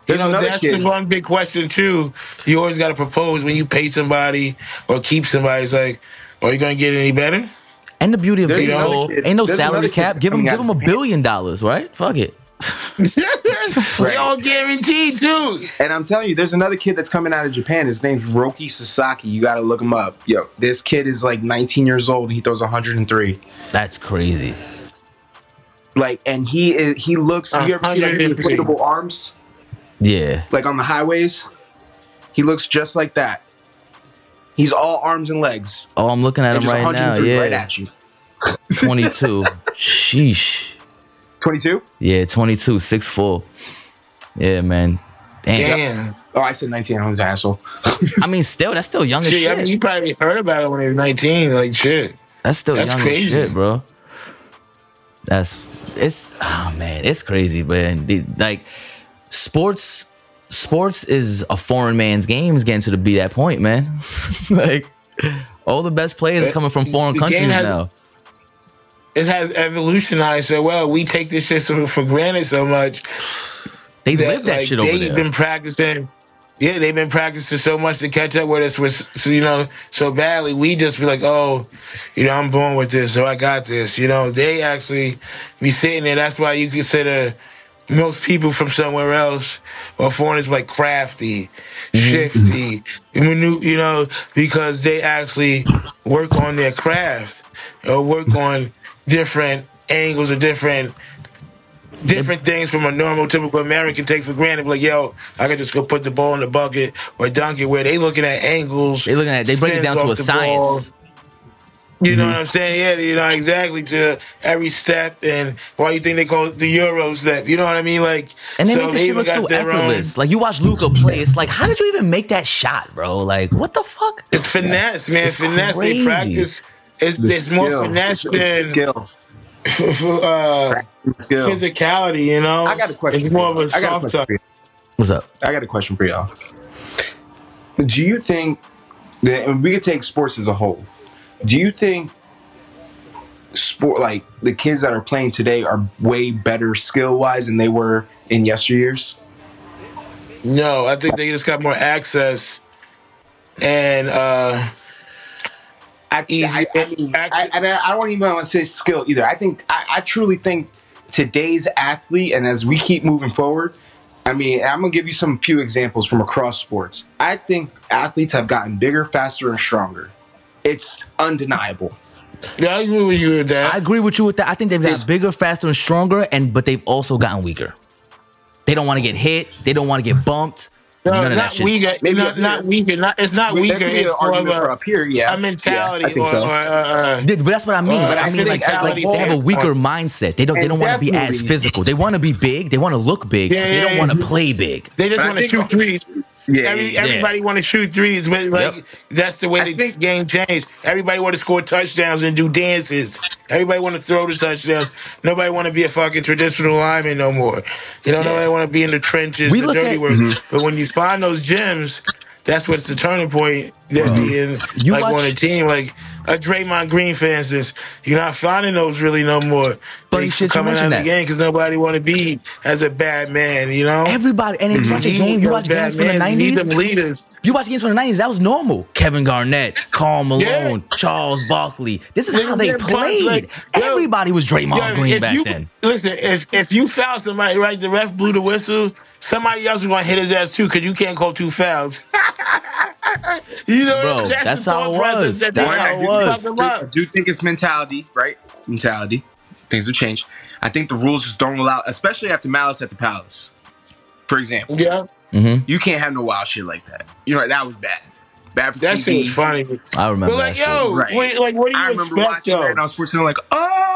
There's know, another that's kid. the one big question too. You always gotta propose when you pay somebody or keep somebody. It's like, are you gonna get any better? And the beauty of There's baseball, kid- ain't no there's salary kid cap. Give him, coming give out him a of billion dollars, right? Fuck it. They all guaranteed too. And I'm telling you, there's another kid that's coming out of Japan. His name's Roki Sasaki. You got to look him up. Yo, this kid is like 19 years old. He throws 103. That's crazy. Like, and he is. He looks. You ever see like the 103. inflatable arms, Yeah. like on the highways? He looks just like that. He's all arms and legs. Oh, I'm looking at And him just right now. Yeah. right at you. 22. Sheesh. 22? Yeah, 22, 6'4. Yeah, man. Damn. Damn. Oh, I said 19. I was an asshole. I mean, still, that's still young as Shit, I mean, you probably heard about it when he was 19. Like, shit. That's still That's young crazy. as shit, bro. That's it's oh man, it's crazy, man. The- like sports sports is a foreign man's game is getting to the be that point, man. like all the best players are coming from foreign The countries has- now. It has evolutionized so well. We take this shit so, for granted so much They that live that like, shit over they've there. been practicing. Yeah, they've been practicing so much to catch up with us, with so, you know, so badly. We just be like, oh, you know, I'm born with this, so I got this. You know, they actually be sitting there. That's why you consider most people from somewhere else are foreigners like crafty, Mm-hmm. shifty, you know, because they actually work on their craft or work on different angles or different different things from a normal typical American take for granted. Like, yo, I can just go put the ball in the bucket or dunk it. Where they looking at angles, They looking at they break it down to a science. ball. You Mm-hmm. know what I'm saying? Yeah, you know exactly to every step and why you think they call it the Euro step. You know what I mean? Like, And they so make this shit even look so their own- effortless. Like you watch Luka play, it's like, how did you even make that shot, bro? Like, what the fuck? It's finesse, man. It's finesse. crazy. They practice. It's, The it's more skill. finesse It's- it's than skill. uh, Skill. physicality. You know, I got a question. It's for more of y'all. a I got a soft question touch. for you. What's up? I got a question for y'all. Do you think that and we could take sports as a whole? Do you think sport like the kids that are playing today are way better skill wise than they were in yesteryears? No, I think they just got more access and uh I, I, I, mean, I, I, I don't even want to say skill either. I think I, I truly think today's athlete, and as we keep moving forward, I mean, I'm gonna give you some few examples from across sports. I think athletes have gotten bigger, faster, and stronger. It's undeniable. yeah, I agree with you with that. I agree with you with that. I think they've got bigger, faster, and stronger, and but they've also gotten weaker. They don't want to get hit. They don't want to get bumped. no, None of that not weaker. Maybe not, a- not weaker. Not it's not there weaker. It's more of argument for a, up here, yeah, a mentality Yeah, I think or, so. or, uh, uh, But that's what I mean. Uh, Like, I I mean, like, like they have a also- weaker mindset. They don't. They don't want to be as physical. They want to be big. They want to look big. Yeah, they don't want to play big. they just want to shoot threes. Yeah, Every, yeah, yeah. everybody want to shoot threes, but like Yep. that's the way I the think- game changed. Everybody want to score touchdowns and do dances. Everybody want to throw the touchdowns. Nobody want to be a fucking traditional lineman no more. You know, nobody want to be in the trenches, We the look dirty at- work. Mm-hmm. But when you find those gems, that's what's the turning point. That being You like watch- on a team, like a Draymond Green, for instance, you're not finding those really no more. Funny They shit you coming out mention of the game because nobody want to be as a bad man. You know, Everybody, and then you mm-hmm. watch a game. You watch games from the men. You need them nineties. leaders. You watch games from the nineties. That was normal. Kevin Garnett, Karl Malone, Charles Barkley. This is how they played. like, Everybody was Draymond Yo, Green back you, then. Listen, if if you foul somebody, right, the ref blew the whistle, somebody else is gonna hit his ass too, because you can't call two fouls. you know, Bro, that's the how it was. that That's how it You was. talking I about. do think it's mentality, right? Mentality. Things will change. I think the rules just don't allow, especially after Malice at the Palace. For example, Yeah, mm-hmm. you can't have no wild shit like that. You know, that was bad. Bad for that TV. shit was funny. I remember But like, that shit. yo, Right. what, like, what do you I remember expect, watching though? that on Sports Center, like, oh,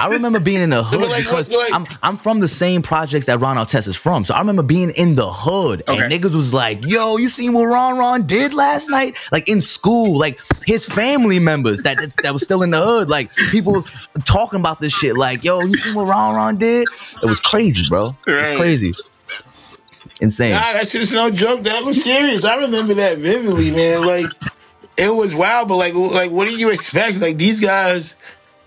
I remember being in the hood like, because like- I'm I'm from the same projects that Ron Artest is from. So I remember being in the hood and niggas was like, "Yo, you seen what Ron Ron did last night?" Like in school, like his family members that that was still in the hood, like people talking about this shit. Like, "Yo, you seen what Ron Ron did?" It was crazy, bro. It was crazy, insane. Nah, that shit is no joke. That was serious. I remember that vividly, man. Like it was wild, but like, like what do you expect? Like these guys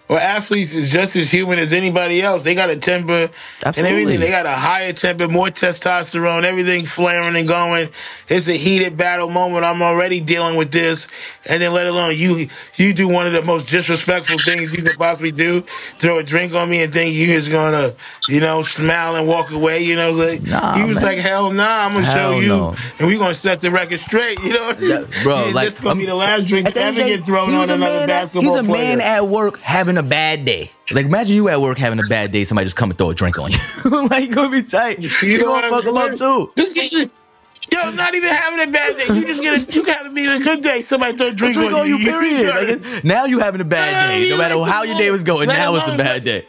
or athletes is just as human as anybody else. They got a temper and everything. They got a higher temper, more testosterone, everything flaring and going. It's a heated battle moment. I'm already dealing with this, and then let alone you. You do one of the most disrespectful things you could possibly do. Throw a drink on me and think you is gonna, you know, smile and walk away. You know, like Nah, he was man. like, hell nah, I'm gonna Hell show you, no. and we're gonna set the record straight. You know, Yeah, bro, Yeah, like this gonna be I'm- the last drink at the end ever get thrown on another at- basketball He's a man at work having a bad day. Like imagine you at work having a bad day, somebody just come and throw a drink on you. like you gonna be tight. You, You know gonna I'm fuck him up too. Just get, yo, not even having a bad day. You just get a, you having me a good day. Somebody throw a drink, Drink on you, period. Like, now you having a bad day. No matter how your day was going, let now it's a bad day.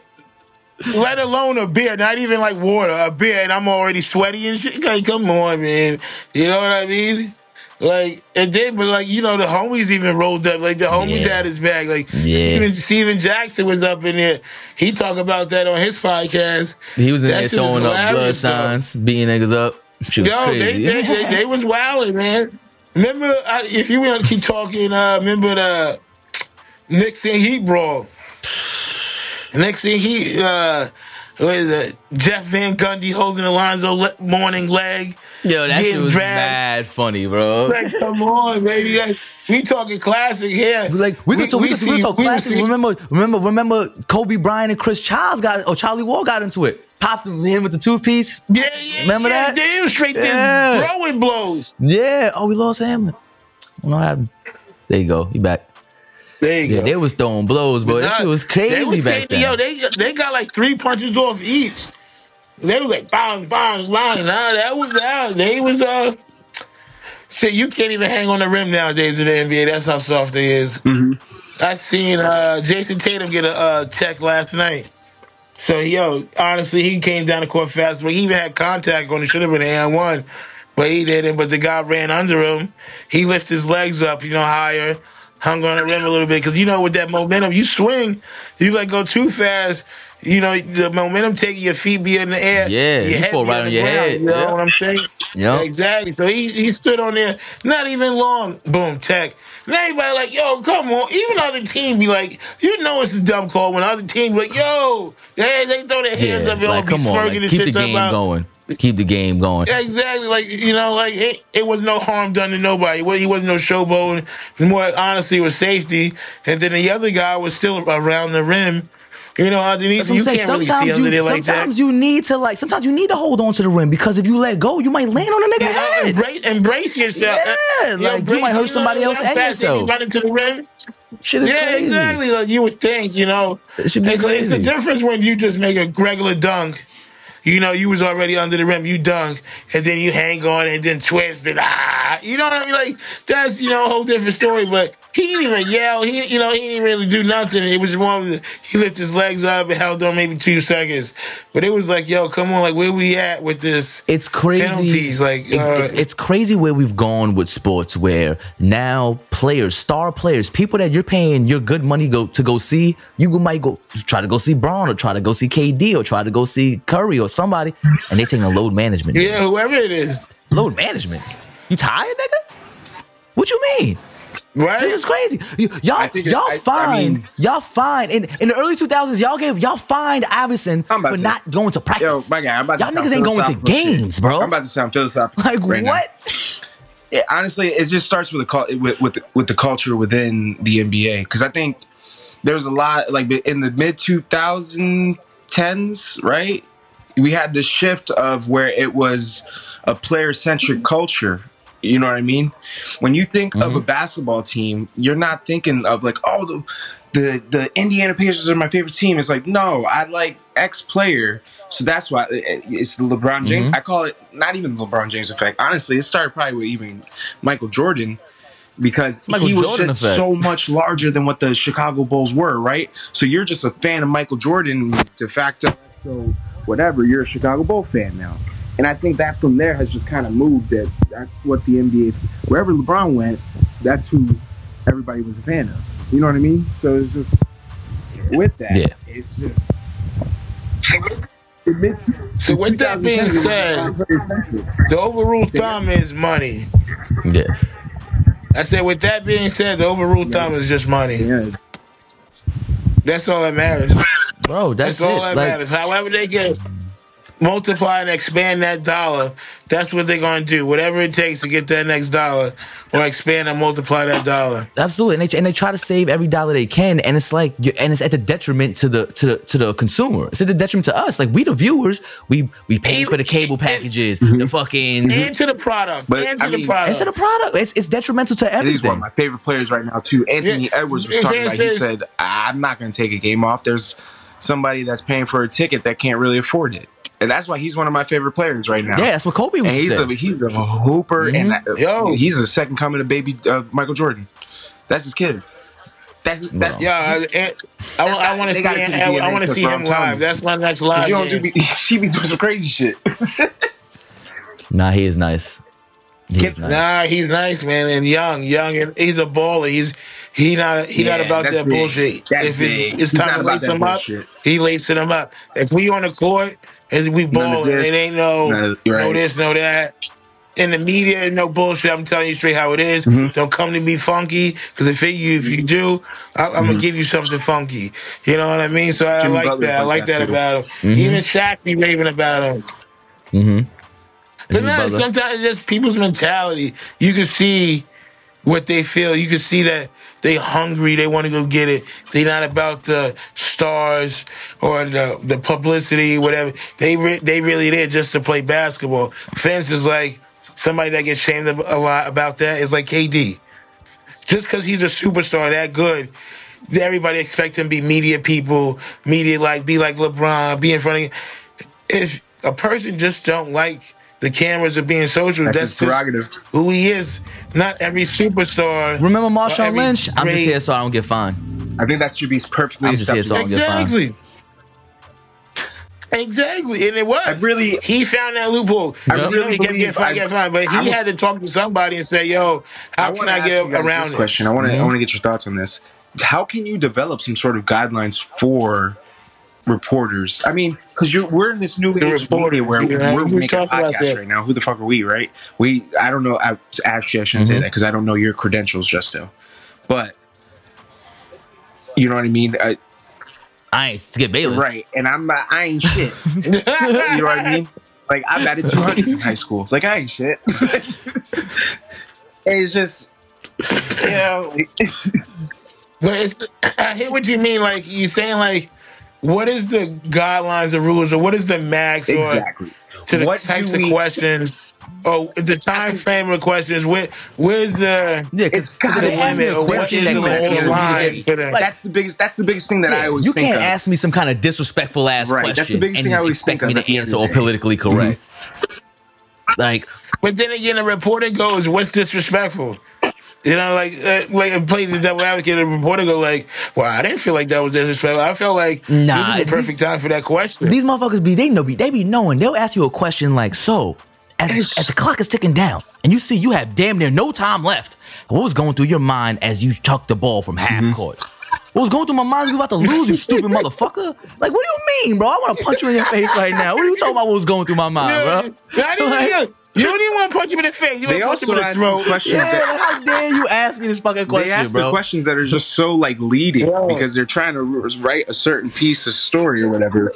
let alone a beer, not even like water, a beer, and I'm already sweaty and shit. Like, come on, man. You know what I mean? Like, and then, but like, you know, the homies even rolled up. Like, the homies Yeah. had his bag. Like, Yeah. Steven, Stephen Jackson was up in there. He talked about that on his podcast. He was in That there throwing up blood signs, beating niggas up. She was Yo, they, crazy. they, they, they was wilding, man. Remember, uh, if you want to keep talking, uh, remember the Nixon Heat brawl. Nixon Heat, uh, what is it? Jeff Van Gundy holding Alonzo le- Mourning leg. Yo, that shit was dragged. mad funny, bro. Like, come on, baby. Like, we talking classic here. Like we could talk, we, could, we could see- talk we classic. see- Remember, remember, remember, Kobe Bryant and Chris Childs got or Charlie Ward got into it. Popped him him with the toothpiece. Yeah, yeah. Remember yeah. that? They was straight Yeah. there throwing blows. Yeah. Oh, we lost Hamlin. What happened? There you go. He back. There you Yeah, go. they was throwing blows, but that shit was they crazy was back crazy. then. Yo, they they got like three punches off each. They was like bang, bang, bang. Nah, that was that. They was uh. Shit, you can't even hang on the rim nowadays in the NBA. That's how soft they is. I seen uh, Jayson Tatum get a uh, tech last night. So yo, honestly, he came down the court fast, but he even had contact on it. Should have been an and one, but he didn't. But the guy ran under him. He lifted his legs up, you know, higher, hung on the rim a little bit because you know with that momentum, you swing, you let go too fast. You know the momentum taking your feet be in the air. Yeah, your you head fall be right on the your ground, head. You know Yeah. what I'm saying? Yeah. exactly. So he he stood on there, not even long. Boom, tech. And everybody like, yo, come on. Even other team be like, you know it's a dumb call when other team be like, yo, they, they throw their hands Yeah, up and all like be come on, smirking like, and keep shit. the game about- going. Keep the game going. Yeah, exactly. Like you know, like it, it was no harm done to nobody. Well, he wasn't no showboat. It was more honestly with safety. And then the other guy was still around the rim. You know, underneath you saying. can't really see Sometimes under you, there like sometimes that. you need to like, sometimes you need to hold on to the rim because if you let go, you might land on a nigga You know, head. embrace, embrace yourself. Yeah, like, you might hurt know, somebody how else and fast they be yourself. Running to the rim. Shit is Yeah, crazy. exactly. Like you would think, you know. It should be it's, it's the difference when you just make a regular dunk. You know, you was already under the rim, you dunk, and then you hang on and then twist and ah, you know what I mean? Like that's you know a whole different story. But he didn't even yell. He you know he didn't really do nothing. It was one. He lifted his legs up and held on maybe two seconds. But it was like, yo, come on, like where we at with this? it's crazy. penalties, like, it's, uh, it's crazy where we've gone with sports, where now players, star players, people that you're paying your good money go to go see, you might go try to go see Bron or try to go see KD or try to go see Curry or somebody, and they taking a load management. Yeah, whoever it is, Load management. You tired, nigga? What you mean? Right? This is crazy. Y'all, I think it- y'all I- I fine. mean- y'all fine. In in the early 2000s, y'all gave y'all fined Iverson for to- not going to Yo, practice. my guy, I'm about y'all to niggas ain't going to shit. games, bro. I'm about to sound philosophical. like right what? Yeah, honestly, it just starts with the with with the, with the culture within the NBA because I think there's a lot like in the mid 2010s, right? We had this shift of where it was a player centric culture. You know what I mean? When you think of a mm-hmm. basketball team, you're not thinking of like, oh, the the the Indiana Pacers are my favorite team. It's like, no, I like X player. So that's why it's the LeBron James. Mm-hmm. I call it not even the LeBron James effect. Honestly, it started probably with even Michael Jordan because Michael he was Jordan just effect. so much larger than what the Chicago Bulls were, right? So you're just a fan of Michael Jordan de facto. So whatever, you're a Chicago Bull fan now. And I think that from there has just kind of moved that that's what the NBA wherever LeBron went, that's who everybody was a fan of. You know what I mean? So it's just with that, Yeah. it's just it So with that being 2010, it was said, the overrule thumb is money. Yeah. I said, with that being said, the overrule thumb is just money. Yeah. That's all that matters. Bro, that's, That's all it. that Like, matters. However they can multiply and expand that dollar, that's what they're going to do. Whatever it takes to get that next dollar or expand and multiply that dollar. Absolutely, and they, and they try to save every dollar they can, and it's like, and it's at the detriment to the to the to the consumer. It's at the detriment to us. Like we the viewers, we we pay for the cable packages, mm-hmm. the fucking, And to the product. But, and to I the mean- product. and to the product. It's it's detrimental to And he's one of my favorite players right now too. Anthony Yeah. Edwards was talking about. He said, "I'm not going to take a game off. There's somebody that's paying for a ticket that can't really afford it." And that's why he's one of my favorite players right now. Yeah, that's what Kobe was and he's a, he's a hooper, and uh, Yo. he's a second coming of baby of Michael Jordan. That's his kid. That's that's Yeah, I, and- I, I want to see. gotta I, want to see him live. That's my next live. you don't do. Be, she be doing some crazy shit. Nah, he is nice. He is Can- nice. Nah, he's nice, man, and young, young, and he's a baller. He's he not he not about that big. bullshit. That's if it's, it's time to lace that him up, he lacing him up. If we on the court, we balling, it ain't no none of- no this, no that. In the media, no bullshit. I'm telling you straight how it is. Mm-hmm. Don't come to me funky, because if you if you do, I, I'm gonna give you something funky. You know what I mean? So I, I Mm-hmm. Like Butler's that. I like that that, about him. Even Shaq be raving about him. Mm-hmm. But no, sometimes it's just people's mentality. You can see what they feel. You can see that they hungry. They want to go get it. They not about the stars or the the publicity, whatever. They re- they really there just to play basketball. Fence is like somebody that gets shamed a lot about that is like KD. Just because he's a superstar that good, everybody expect him to be media people, media like be like LeBron, be in front of. If a person just don't like the cameras of being social, That's that's, his prerogative. who he is. Not every superstar. Remember or Marshawn every Lynch? I'm just here so I don't get fined. I think that should be perfectly I'm just here so I acceptable. don't get fined. Exactly. Exactly, and it was. I really- he found that loophole. I You know, really he kept believe getting fined, I- getting fined, but he I will- had to talk to somebody and say, "Yo, how can I get you around this this?" question? I want to. Mm-hmm. I want to get your thoughts on this. How can you develop some sort of guidelines for reporters? I mean, because you're we're in this new The age of media reporters, where yeah, we're we making a podcast right now. Who the fuck are we? Right? We. I don't know. I, actually, I shouldn't say Mm-hmm. that because I don't know your credentials, Justo. But you know what I mean, I, I ain't Skip Bayless. right? And I'm. not- I ain't shit. you know what I mean? Like I batted 200 in high school. It's like I ain't shit. it's just, you know, But it's, I hear what you mean. Like you saying, like, what is the guidelines or rules, or what is the max, or exactly. to the What types do of we- questions, or the time frame of the questions? Where, where's the Yeah, It's because gotta they ask me limit, a or what question is that the goes limit over for you line? to get- for that? like, that's the biggest. That's the biggest thing that I always you think can't of. ask me some kind of disrespectful ass Right, that's the question biggest and thing I just always expect think me of at to the end answer of or the day. politically correct. Like, But then again, the reporter goes, "What's disrespectful?" You know, like uh, like I played the devil advocate. The reporter go like, "Well, I didn't feel like that was disrespectful. I felt like Nah, this is the perfect these- time for that question." these motherfuckers be they know be they be knowing. They'll ask you a question like, so as, as the clock is ticking down and you see you have damn near no time left, what was going through your mind as you chucked the ball from half Mm-hmm. court? What was going through my mind? You about to lose, you stupid motherfucker! Like, what do you mean, bro? I want to punch you in your face right now. What are you talking about? What was going through my mind, Yeah, bro? not even Like- you. You don't even want to punch him in the face. You They want to punch him in the ask throat. these questions. Yeah, that- like, how dare you ask me this fucking question, they ask bro? the questions that are just so like leading Yeah. because they're trying to write a certain piece of story or whatever.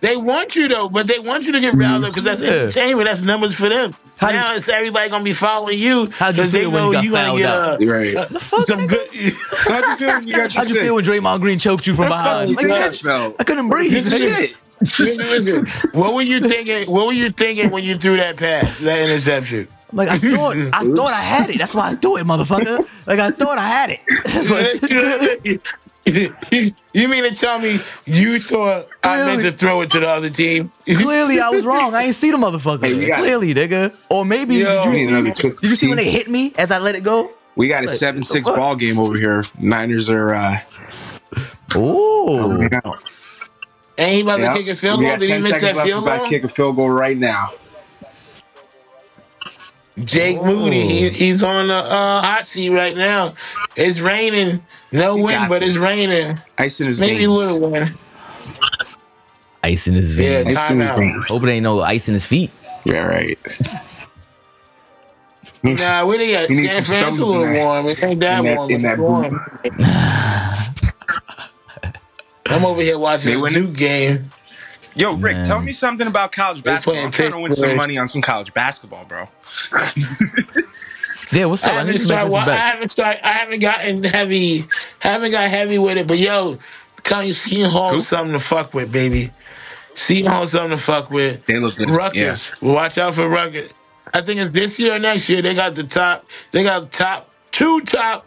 They want you though, but they want you to get riled up because that's Yeah. entertainment. That's numbers for them. How now did- it's everybody gonna be following you because they when know you got you gonna get out? uh, Right. uh, The fuck, some nigga? good. How'd you feel when you got How'd you feel when? Draymond Green choked you from behind? Like, Yeah, bitch, felt. I couldn't breathe. Shit. Listen, what were you thinking? What were you thinking when you threw that pass, that interception? Like I thought, I thought I had it. That's why I threw it, motherfucker. Like I thought I had it. You mean to tell me you thought I meant to throw it to the other team? clearly, I was wrong. I ain't see the motherfucker. Hey, we got- clearly, nigga. Or maybe Yo. did you see? Did you see when they hit me as I let it go? We got a Like, seven six ball game over here. Niners are uh, Oh, out. And he about Yeah. to kick a field We goal. got Did he ten miss seconds that left. field We're about goal? to kick a field goal right now. Jake Moody, he, he's on the uh, hot seat right now. It's raining. No You wind, got but it's this. raining. Ice in his Maybe a veins. little wind. ice in his Yeah, veins. Ice in his timeout. veins. Hope it ain't no ice in his feet. Yeah, right. Nah, where they at? He needs San some Francisco a stones in little there. warm. It ain't that In that- warm. in It's that warm. I'm over here watching They the winning? Duke game. Yo, Rick, Man. tell me something about college They basketball. I'm trying to win some money on some college basketball, bro. Yeah, what's up? I, haven't, need to make started, this I haven't started. I haven't gotten heavy. Haven't got heavy with it. But yo, Kanye Seton Hall Who? is something to fuck with, baby. See Hall is something to fuck with. They look good, Rutgers. Watch out for Ruckus. I think it's this year or next year. They got the top. They got top two top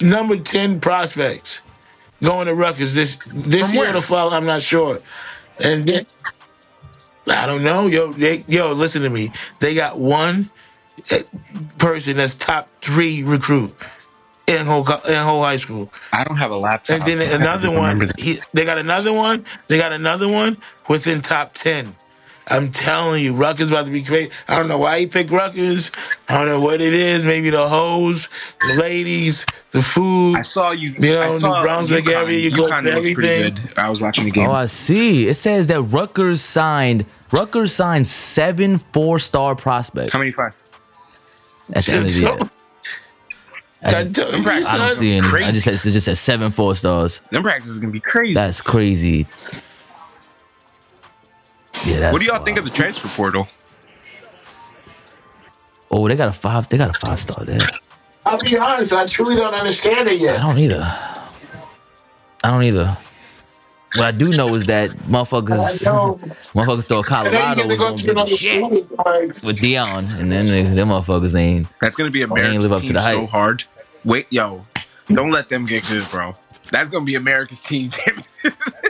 number ten prospects going to Rutgers this this From year where? or the fall. I'm not sure. And then, I don't know. Yo, they, yo, listen to me. They got one uh, person that's top three recruit in whole co- in whole high school. I don't have a laptop. And then so I another one. remember that. He, they got another one. They got another one within top ten. I'm telling you, Rutgers about to be crazy. I don't know why he picked Rutgers. I don't know what it is. Maybe the hoes, the ladies, the food. I saw you. You know, I New saw Brunswick UConn. area, you go UConn to looked pretty everything. good. I was watching the game. Oh, I see. It says that Rutgers signed Rutgers signed seven four star prospects. How many five? at the end of the year? I, That's just. I don't see any. I just said it just said seven four stars. Them practices is gonna be crazy. That's crazy. Yeah, that's what do y'all think of the transfer portal? Oh, they got a five. They got a five star there. I'll be honest, I truly don't understand it yet. I don't either. I don't either. What I do know is that motherfuckers, motherfuckers thought Colorado you was get to go gonna be the shit. Like, with Deion, and then they, them motherfuckers ain't. That's gonna be ain't America's live up to team the so hard. Wait, yo, don't let them get good, bro. That's gonna be America's team.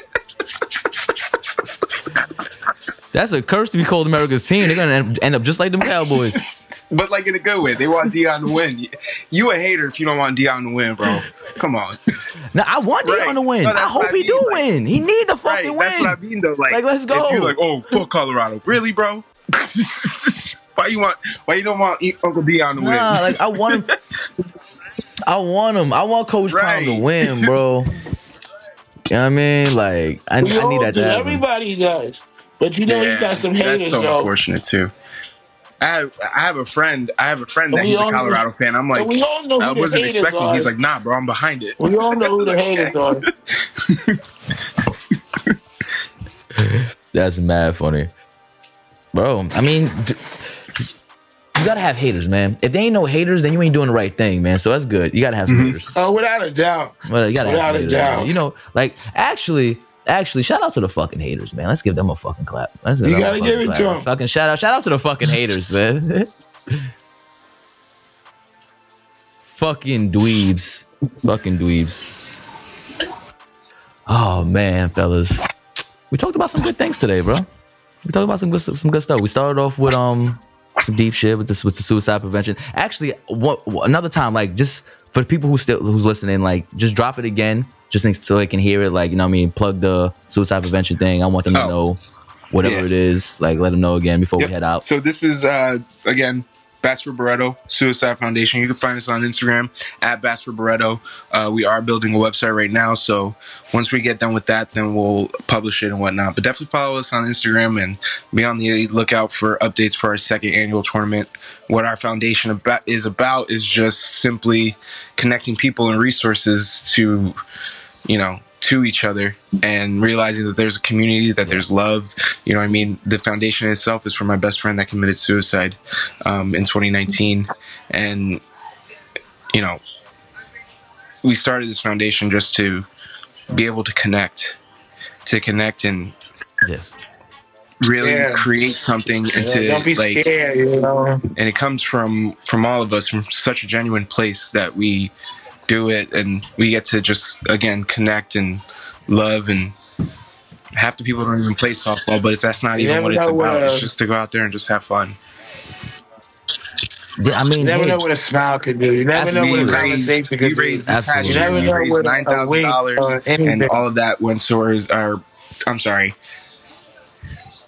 That's a curse to be called America's team. They're gonna end, end up just like them Cowboys. but like in a good way. They want Deion to win. You a hater if you don't want Deion to win, bro. Come on. Now I want Deion to win. No, I hope what I he mean, do like- win. He need to Right, fucking win. that's what I mean though. Like, Like, let's go. If you're like, oh, fuck Colorado, really, bro? why you want? Why you don't want Uncle Deion to win? Nah, like I want him. I want him. I want Coach Prime to win, bro. You know what I mean? Like I, I need that do. to happen. Everybody does. But you know, he's got some haters, that's so though. unfortunate too. I have, I have a friend. I have a friend that he's a all know- Colorado fan. I'm like, we all know I wasn't expecting. are. He's like, nah, bro, I'm behind it. We all know who the haters are. That's mad funny, bro. I mean, you gotta have haters, man. If they ain't no haters, then you ain't doing the right thing, man. So that's good. You gotta have some Mm-hmm. haters. Oh, without a doubt. Well, you gotta have Without some a haters, doubt. man. You know, like actually, actually, shout out to the fucking haters, man. Let's give them a fucking clap. Let's give You them gotta fucking give it to 'em. Fucking shout out, shout out to the fucking haters, man. fucking dweebs, fucking dweebs. Oh man, fellas, we talked about some good things today, bro. We talked about some good, some good stuff. We started off with um some deep shit with this with the suicide prevention. Actually, what, another time, like just for the people who still who's listening, like just drop it again, just think- so they can hear it. Like you know, what I mean, plug the suicide prevention thing. I want them to Oh. know whatever Yeah. it is. Like let them know again before Yep. we head out. So this is uh again for Baretto Suicide Foundation. You can find us on Instagram at Bats for Baretto. Uh, we are building a website right now, so once we get done with that, then we'll publish it and whatnot. But definitely follow us on Instagram and be on the lookout for updates for our second annual tournament. What our foundation about is about is just simply connecting people and resources to you know to each other and realizing that there's a community that there's love you know what i mean the foundation itself is for my best friend that committed suicide um, in 2019 and you know we started this foundation just to be able to connect to connect and Yeah. really Yeah. create something and Yeah, to don't be like scared, you know. and it comes from from all of us from such a genuine place that we do it and we get to just again connect and love and half the people don't even play softball but that's not You even what it's about what, it's just to go out there and just have fun I mean, You never hey, know what a smile could do. You never know what a raised, conversation we could raised do. this past Absolutely. year You we never know raised what a- nine a thousand waste dollars and all of that went towards our I'm sorry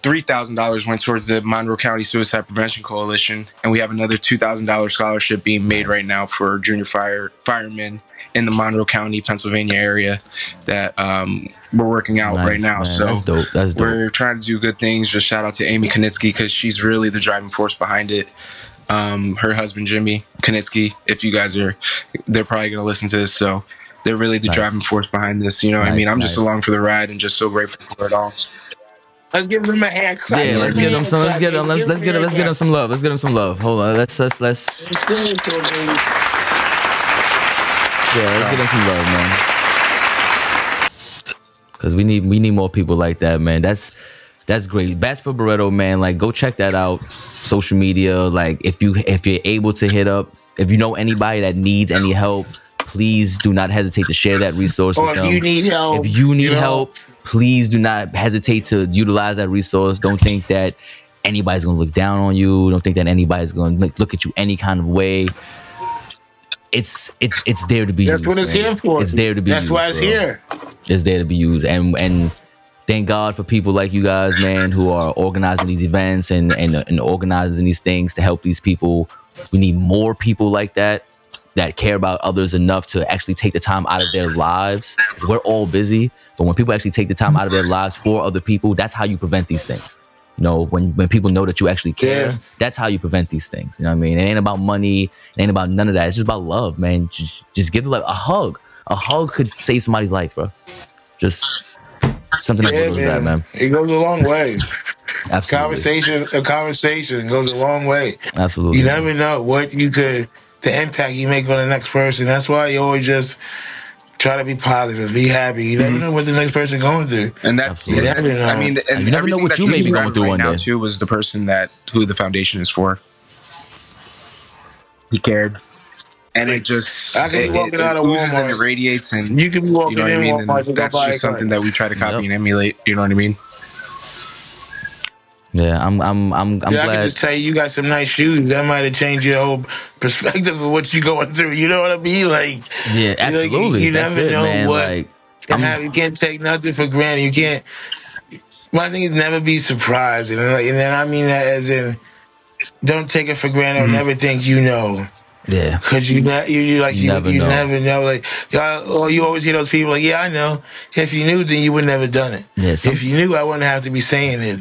three thousand dollars went towards the Monroe County Suicide Prevention Coalition, and we have another two thousand dollars scholarship being made right now for junior fire firemen in the Monroe County, Pennsylvania area that um, we're working out nice, right now. man. So that's dope. That's dope. we're trying to do good things. Just shout out to Amy Kanitsky because she's really the driving force behind it. Um, her husband Jimmy Kanitsky. If you guys are, they're probably going to listen to this. So they're really the Nice. driving force behind this. You know, what I mean, I'm just along for the ride and just so grateful for it all. Let's give them a hand clap. Yeah, let's get them some. Let's get them. Let's let's get them. Let's get them some love. Let's get them some love. Hold on. Let's let's let's Let's give it to 'em, baby. yeah. Let's get them some love, man. Cause we need we need more people like that, man. That's that's great. Bats for Baretto, man. Like go check that out. Social media. Like if you if you're able to hit up, if you know anybody that needs any help, please do not hesitate to share that resource Or with if them. you need help, if you need know, help, please do not hesitate to utilize that resource. Don't think that anybody's gonna look down on you. Don't think that anybody's gonna look, look at you any kind of way. It's it's it's there to be That's used. what it's man. here for. It's there to be That's used. why it's bro. here. It's there to be used. And and thank God for people like you guys, man, who are organizing these events and and, and organizing these things to help these people. We need more people like that that care about others enough to actually take the time out of their lives. We're all busy, but when people actually take the time out of their lives for other people, that's how you prevent these things. You know, when when people know that you actually care, Yeah. that's how you prevent these things. You know what I mean? It ain't about money. It ain't about none of that. It's just about love, man. Just just give like a hug. A hug could save somebody's life, bro. Just Something Yeah, as that, man. It goes a long way. Absolutely. Conversation, a conversation goes a long way. Absolutely. You never know what you could, the impact you make on the next person. That's why you always just try to be positive, be happy. You never mm-hmm. know what the next person going through. And that's, Absolutely. and that's- I mean, and you never know what that you may be going through right one now day. too was the person that who the foundation is for. He cared, and it just I can be it, walking it out of oozes and it radiates, and You can be walking you know what I in mean. Walmart And and that's just something that we try to copy Yep. and emulate. You know what I mean? Yeah, I'm I'm I'm I'm Yeah, I can glad. just tell you, you got some nice shoes. That might have changed your whole perspective of what you're going through. You know what I mean? Like, Yeah, you know, you- absolutely. You, That's never it, know man. what Like can happen. You can't take nothing for granted. You can't. My thing is never be surprised, and, like, and then I mean that as in, don't take it for granted Mm-hmm. or never think you know. Yeah. Cause you, ne- you, you like You you, never you know. never know. Like, y'all, or you always hear those people like, "Yeah, I know." If you knew, then you would never done it. Yeah, some- if you knew, I wouldn't have to be saying it.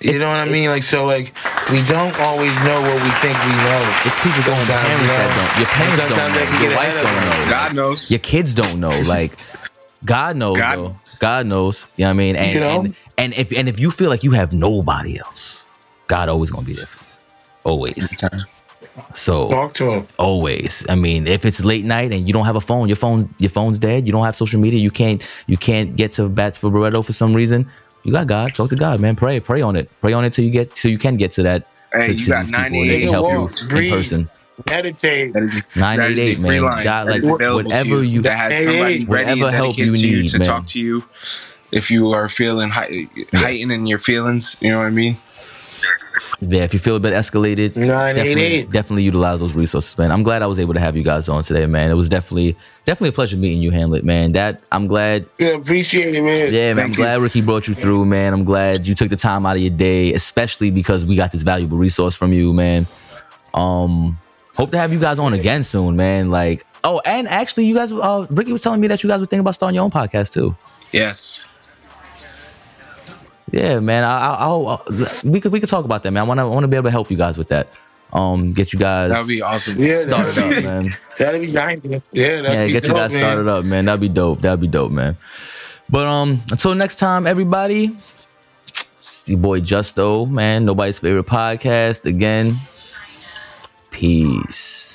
You know what I mean? Like, so, like, we don't always know what we think we know. It's people's own Sometimes, parents you that don't. Your And parents don't know. Your wife don't us. know. God knows. Your kids don't know. Like God knows. God knows. God knows. You know what I mean? And, You know? and and if and if you feel like you have nobody else, God always gonna be there for you. Always. So Talk to him. always. I mean, if it's late night and you don't have a phone, your phone your phone's dead. You don't have social media. You can't you can't get to bats for Baretto for some reason. You got God. Talk to God, man. Pray. Pray on it. Pray on it till you get till you can get to that. Hey, to, you to got these 98 they help walk, you in breathe. person. Meditate. That is a, Nine that a free man. line. God, that like, is available whatever to you, you- that has somebody ready whatever and help you dedicated to you need, to man. talk to you if you are feeling hei- heightened in your feelings. You know what I mean? Yeah, if you feel a bit escalated, Nine, definitely, definitely utilize those resources, man. I'm glad I was able to have you guys on today, man. It was definitely, definitely a pleasure meeting you, Hamlet, man. That I'm glad. Yeah, appreciate it, man. Yeah, man. I'm Thank you. glad Ricky brought you through, man. I'm glad you took the time out of your day, especially because we got this valuable resource from you, man. Um, hope to have you guys on again soon, man. Like, oh, and actually, you guys, uh, Ricky was telling me that you guys were thinking about starting your own podcast too. Yes. Yeah, man. I, I, I'll, uh, we could we could talk about that, man. I want to I want to be able to help you guys with that. Um, get you guys That would be awesome. Yeah, started that'd up, be, man. that'd be nice. Yeah, that's yeah, get you guys started up, man. That'd be dope. That'd be dope, man. But um, until next time, everybody. It's your boy Justo, man. Nobody's favorite podcast again. Peace.